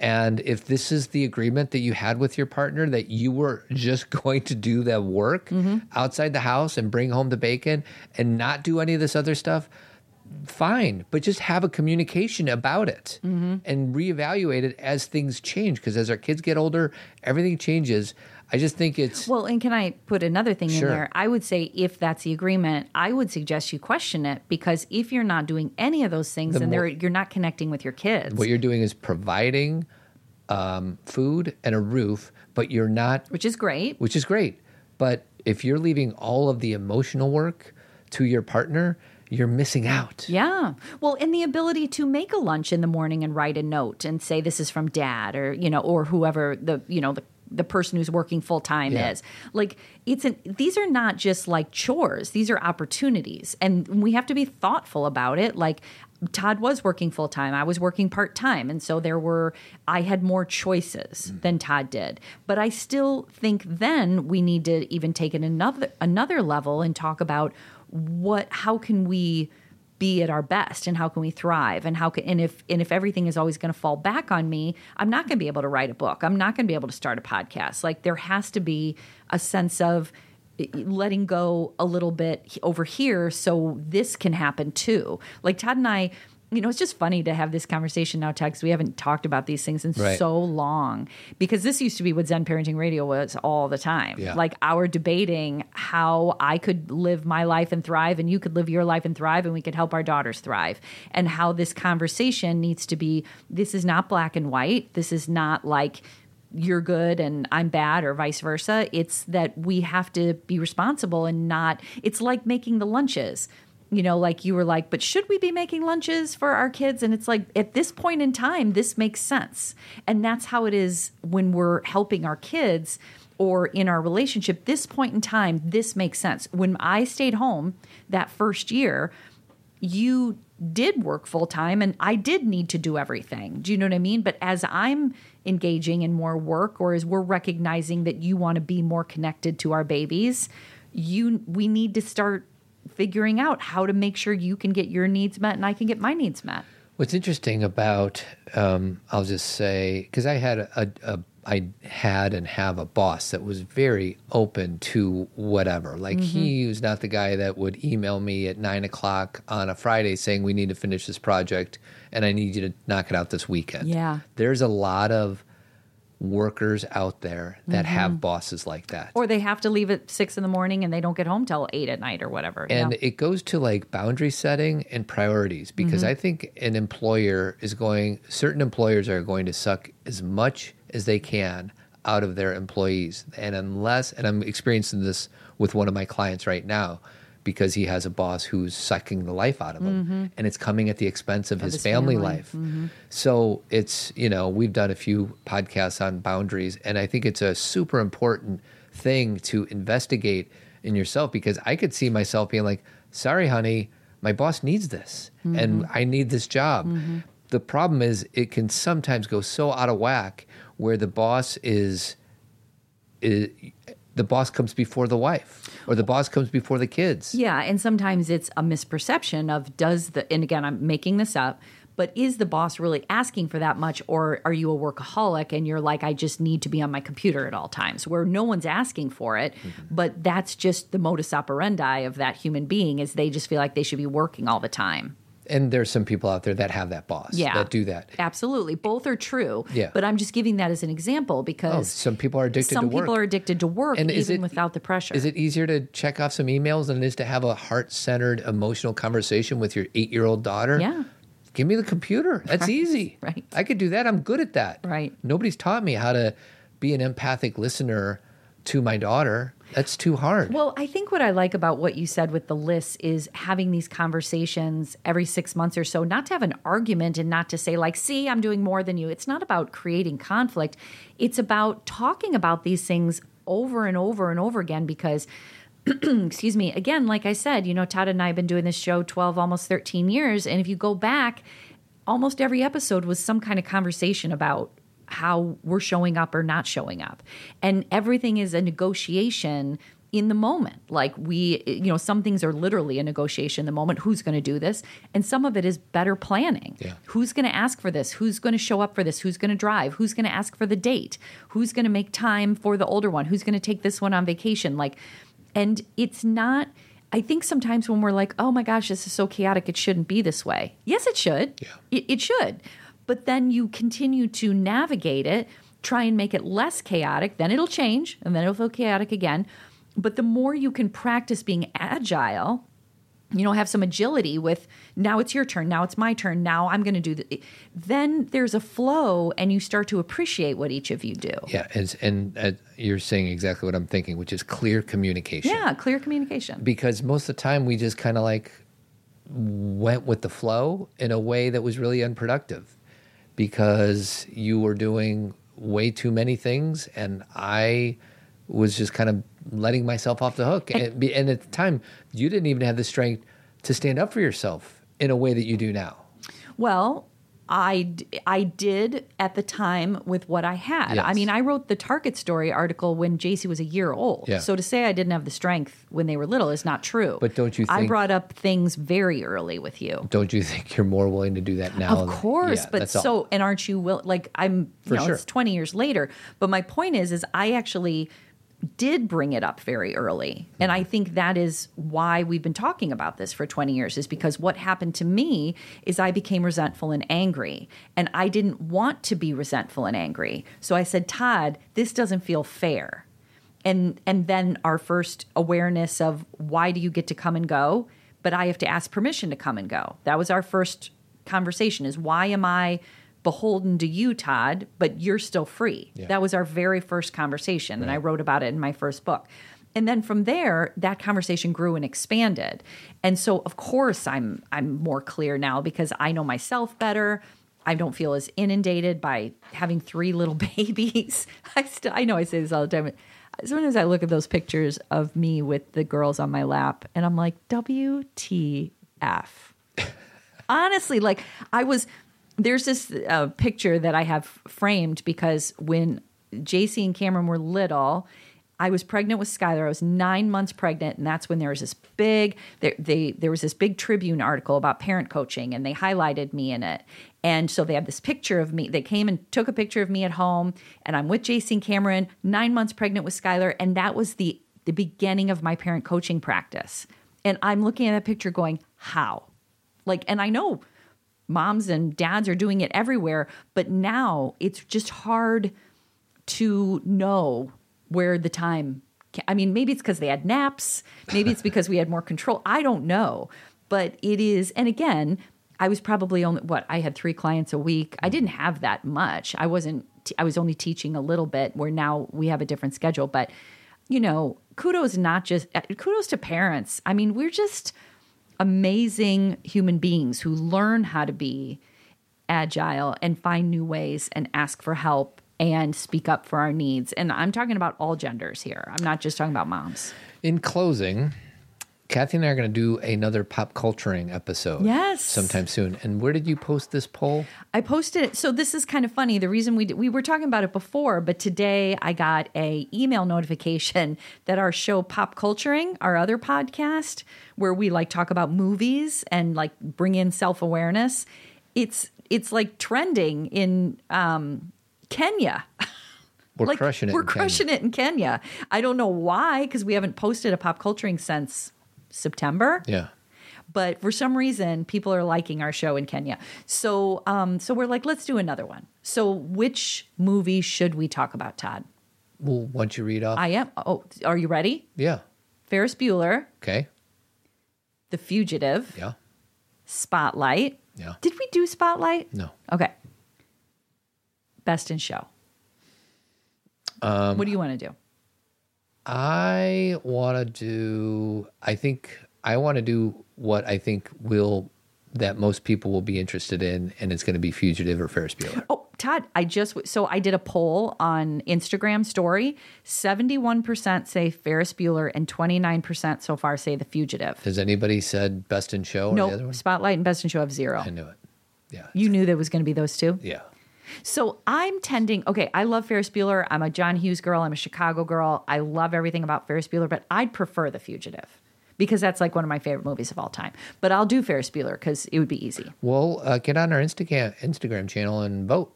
And if this is the agreement that you had with your partner that you were just going to do the work mm-hmm. outside the house and bring home the bacon and not do any of this other stuff, fine. But just have a communication about it mm-hmm. and reevaluate it as things change. Because as our kids get older, everything changes. I just think it's Well, and can I put another thing Sure. in there? I would say if that's the agreement, I would suggest you question it because if you're not doing any of those things, The then more- you're not connecting with your kids, what you're doing is providing um, food and a roof, but you're not which is great. which is great. But if you're leaving all of the emotional work to your partner, you're missing out. Yeah. Well, and the ability to make a lunch in the morning and write a note and say this is from dad or, you know, or whoever the, you know, the the person who's working full time Yeah. is. Like it's an these are not just like chores. These are opportunities. And we have to be thoughtful about it. Like Todd was working full time. I was working part time. And so there were I had more choices mm. than Todd did. But I still think then we need to even take it another another level and talk about what how can we be at our best and how can we thrive and how can and if and if everything is always going to fall back on me i'm not going to be able to write a book. I'm not going to be able to start a podcast. Like there has to be a sense of eh, letting go a little bit over here so this can happen too. Like todd and i you know it's just funny to have this conversation now 'cause we haven't talked about these things in Right. so long because this used to be what zen parenting radio was all the time. Yeah. like our debating how I could live my life and thrive and you could live your life and thrive and we could help our daughters thrive and how this conversation needs to be this is not black and white. This is not like you're good and I'm bad or vice versa. It's that we have to be responsible and not it's like making the lunches you know, like you were like, but should we be making lunches for our kids? And it's like, at this point in time, this makes sense. And that's how it is when we're helping our kids or in our relationship. This point in time, this makes sense. When I stayed home that first year, you did work full time and I did need to do everything. Do you know what I mean? But as I'm engaging in more work or as we're recognizing that you want to be more connected to our babies, you we need to start figuring out how to make sure you can get your needs met and I can get my needs met. What's interesting about, um, I'll just say, because I had a, a, I had and have a boss that was very open to whatever. Like Mm-hmm. he was not the guy that would email me at nine o'clock on a Friday saying we need to finish this project and I need you to knock it out this weekend. Yeah. there's a lot of workers out there that have bosses like that. Mm-hmm. Or they have to leave at six in the morning and they don't get home till eight at night or whatever. And yeah. it goes to like boundary setting and priorities because Mm-hmm. I think an employer is going, certain employers are going to suck as much as they can out of their employees. And unless, and I'm experiencing this with one of my clients right now because he has a boss who's sucking the life out of him mm-hmm. and it's coming at the expense of, his, Mm-hmm. his family, family. life. Mm-hmm. So it's, you know, we've done a few podcasts on boundaries, and I think it's a super important thing to investigate in yourself because I could see myself being like, sorry, honey, my boss needs this and mm-hmm. I need this job. The problem is, it can sometimes go so out of whack where the boss is, is the boss comes before the wife or the boss comes before the kids. Yeah, and sometimes it's a misperception of does the and again I'm making this up, but is the boss really asking for that much or are you a workaholic and you're like I just need to be on my computer at all times where no one's asking for it, mm-hmm. but that's just the modus operandi of that human being is they just feel like they should be working all the time. And there's some people out there that have that boss Yeah. that do that. Absolutely. Both are true. Yeah. But I'm just giving that as an example Oh, because some people are addicted some to work. Some people are addicted to work And is even it- without the pressure. Is it easier to check off some emails than it is to have a heart centered emotional conversation with your eight year old daughter? Yeah. Give me the computer. That's easy. right. I could do that. I'm good at that. Right. Nobody's taught me how to be an empathic listener to my daughter. That's too hard. Well, I think what I like about what you said with the lists is having these conversations every six months or so, not to have an argument and not to say, like, see, I'm doing more than you. It's not about creating conflict. It's about talking about these things over and over and over again because excuse me, again, like I said, you know, Todd and I have been doing this show 12, almost 13 years. And if you go back, almost every episode was some kind of conversation about how we're showing up or not showing up. And everything is a negotiation in the moment. Like we, you know, some things are literally a negotiation in the moment. Who's going to do this? And some of it is better planning. Yeah. Who's going to ask for this? Who's going to show up for this? Who's going to drive? Who's going to ask for the date? Who's going to make time for the older one? Who's going to take this one on vacation? Like, and it's not. I think sometimes when we're like, "Oh my gosh, this is so chaotic. It shouldn't be this way." Yes, it should. Yeah. It, it should. But then you continue to navigate it, try and make it less chaotic. Then it'll change, and then it'll feel chaotic again. But the more you can practice being agile, you know, have some agility with now it's your turn, now it's my turn, now I'm going to do the. Then there's a flow, and you start to appreciate what each of you do. yeah. And, and uh, you're saying exactly what I'm thinking, which is clear communication. Yeah, clear communication. because most of the time we just kind of like went with the flow in a way that was really unproductive because you were doing way too many things and I was just kind of letting myself off the hook. And, and at the time, you didn't even have the strength to stand up for yourself in a way that you do now. Well, I, I did at the time with what I had. I mean, I wrote the Target story article when JC was a year old. Yeah. So to say I didn't have the strength when they were little is not true. But don't you think I brought up things very early with you. Don't you think you're more willing to do that now? Of course, Yeah, but that's all. so and aren't you will like I'm For you know sure. it's 20 years later, but my point is is I actually did bring it up very early. And I think that is why we've been talking about this for 20 years is because what happened to me is I became resentful and angry and I didn't want to be resentful and angry. So I said, "Todd, this doesn't feel fair." and and then our first awareness of why do you get to come and go but i have to ask permission to come and go that was our first conversation is why am i beholden to you todd but you're still free Yeah. that was our very first conversation and i wrote about it in my first book and then from there that conversation grew and expanded and so of course i'm i'm more clear now because i know myself better I don't feel as inundated by having three little babies. I still, I know I say this all the time. Sometimes I look at those pictures of me with the girls on my lap, and I'm like, WTF? Honestly, like I was. There's this uh, picture that I have framed because when JC and Cameron were little, I was pregnant with Skylar. I was nine months pregnant, and that's when there was this big there, they there was this big Tribune article about parent coaching, and they highlighted me in it. And so they had this picture of me. They came and took a picture of me at home, and I'm with JC and Cameron, nine months pregnant with Skylar, and that was the the beginning of my parent coaching practice. And I'm looking at that picture, going, how? Like, and I know moms and dads are doing it everywhere, but now it's just hard to know where the time I mean, maybe it's because they had naps, maybe it's because we had more control. I don't know. But it is, and again, I was probably only what I had three clients a week. I didn't have that much. I wasn't, I was only teaching a little bit where now we have a different schedule. But, you know, kudos not just, uh, kudos to parents. I mean, we're just amazing human beings who learn how to be agile and find new ways and ask for help and speak up for our needs. And I'm talking about all genders here. I'm not just talking about moms. In closing, Cathy and I are going to do another pop culturing episode. Yes. Sometime soon. And where did you post this poll? I posted it. So this is kind of funny. The reason we did, we were talking about it before, but today I got a email notification that our show Pop Culturing, our other podcast, where we like talk about movies and like bring in self awareness, it's it's like trending in um, Kenya. We're like crushing it. We're in Kenya. crushing it in Kenya. I don't know why because we haven't posted a pop culturing since September. Yeah. But for some reason, people are liking our show in Kenya. So, um, so we're like, let's do another one. So, which movie should we talk about, Todd? Well, once you read off. I am. Oh, are you ready? yeah. Ferris Bueller, Okay. The Fugitive, Yeah. Spotlight. Yeah. Did we do Spotlight? No. Okay. Best in Show. Um, what do you want to do? I want to do. I think I want to do what I think will that most people will be interested in, and it's going to be Fugitive or Ferris Bueller. Oh, Todd, I just so I did a poll on Instagram story. Seventy-one percent say Ferris Bueller, and twenty-nine percent so far say The Fugitive. Has anybody said Best in Show or the other No, one? Spotlight and Best in Show have zero. I knew it. Yeah. You knew there was going to be those two. Yeah. So I'm tending. Okay, I love Ferris Bueller. I'm a John Hughes girl. I'm a Chicago girl. I love everything about Ferris Bueller, but I'd prefer The Fugitive because that's like one of my favorite movies of all time. But I'll do Ferris Bueller because it would be easy. Well, uh, get on our Instagram Instagram channel and vote.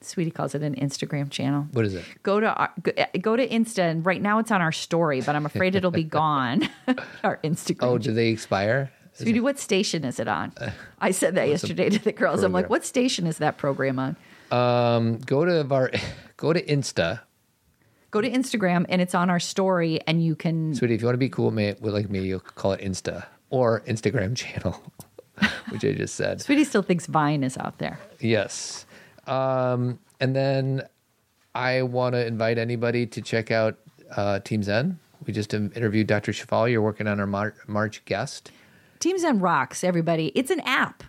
Sweetie calls it an Instagram channel. What is it? Go to our, go, go to Insta, and right now it's on our story, but I'm afraid it'll be gone. our Instagram. Oh, do they expire? Sweetie, what station is it on? I said that yesterday to the girls. I'm like, what station is that program on? Um, go to our go to Insta, Go to Instagram, and it's on our story, and you can. sweetie. If you want to be cool ma- with like me, you'll call it Insta or Instagram channel, which I just said. Sweetie still thinks Vine is out there. Yes. Um, and then I want to invite anybody to check out uh, Team Zen. We just interviewed Dr. Shefali. You're working on our Mar- March guest. Team Zen rocks, everybody. It's an app.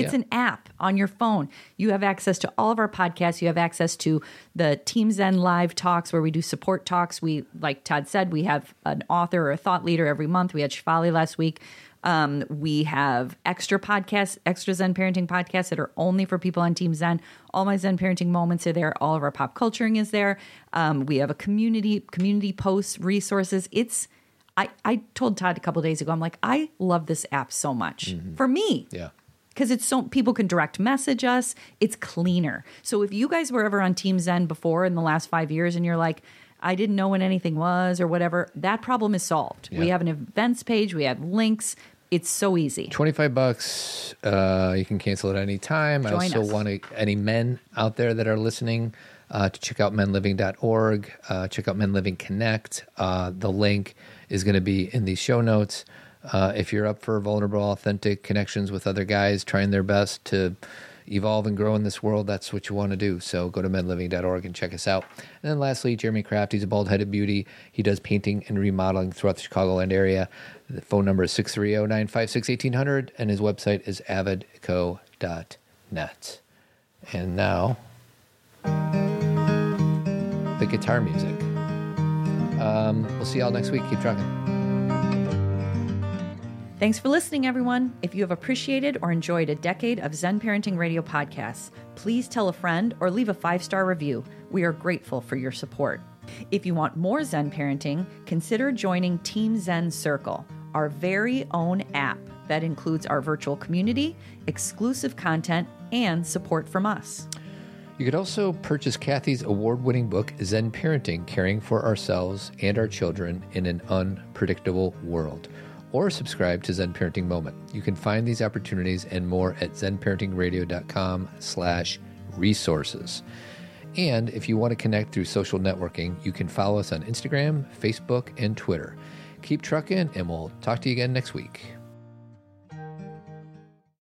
It's Yeah. an app on your phone. You have access to all of our podcasts. You have access to the Team Zen live talks where we do support talks. We, like Todd said, we have an author or a thought leader every month. We had Shefali last week. Um, we have extra podcasts, extra Zen parenting podcasts that are only for people on Team Zen. All my Zen parenting moments are there. All of our pop culturing is there. Um, we have a community community posts, resources. It's I, I told Todd a couple days ago, I'm like, I love this app so much for me Yeah. Because it's so people can direct message us. It's cleaner. So if you guys were ever on Team Zen before in the last five years and you're like, I didn't know when anything was or whatever, that problem is solved. We have an events page, we have links. It's so easy. 25 bucks. Uh, you can cancel at any time. Join I also us. want to, any men out there that are listening uh, to check out menliving.org, uh, check out Men Living Connect. Uh, the link is going to be in the show notes. Uh, if you're up for vulnerable, authentic connections with other guys trying their best to evolve and grow in this world, that's what you want to do. So go to menliving.org and check us out. And then lastly, Jeremy Kraft, he's a bald headed beauty. He does painting and remodeling throughout the Chicagoland area. The phone number is 630 956 1800, and his website is avidco.net. And now, the guitar music. Um, we'll see y'all next week. Keep trucking. Thanks for listening, everyone. If you have appreciated or enjoyed a decade of Zen Parenting Radio podcasts, please tell a friend or leave a five star review. We are grateful for your support. If you want more Zen parenting, consider joining Team Zen Circle, our very own app that includes our virtual community, exclusive content, and support from us. You could also purchase Cathy's award winning book, Zen Parenting Caring for Ourselves and Our Children in an Unpredictable World, or subscribe to Zen Parenting Moment. You can find these opportunities and more at zenparentingradio.com slash resources. And if you want to connect through social networking, you can follow us on Instagram, Facebook, and Twitter. Keep trucking, and we'll talk to you again next week.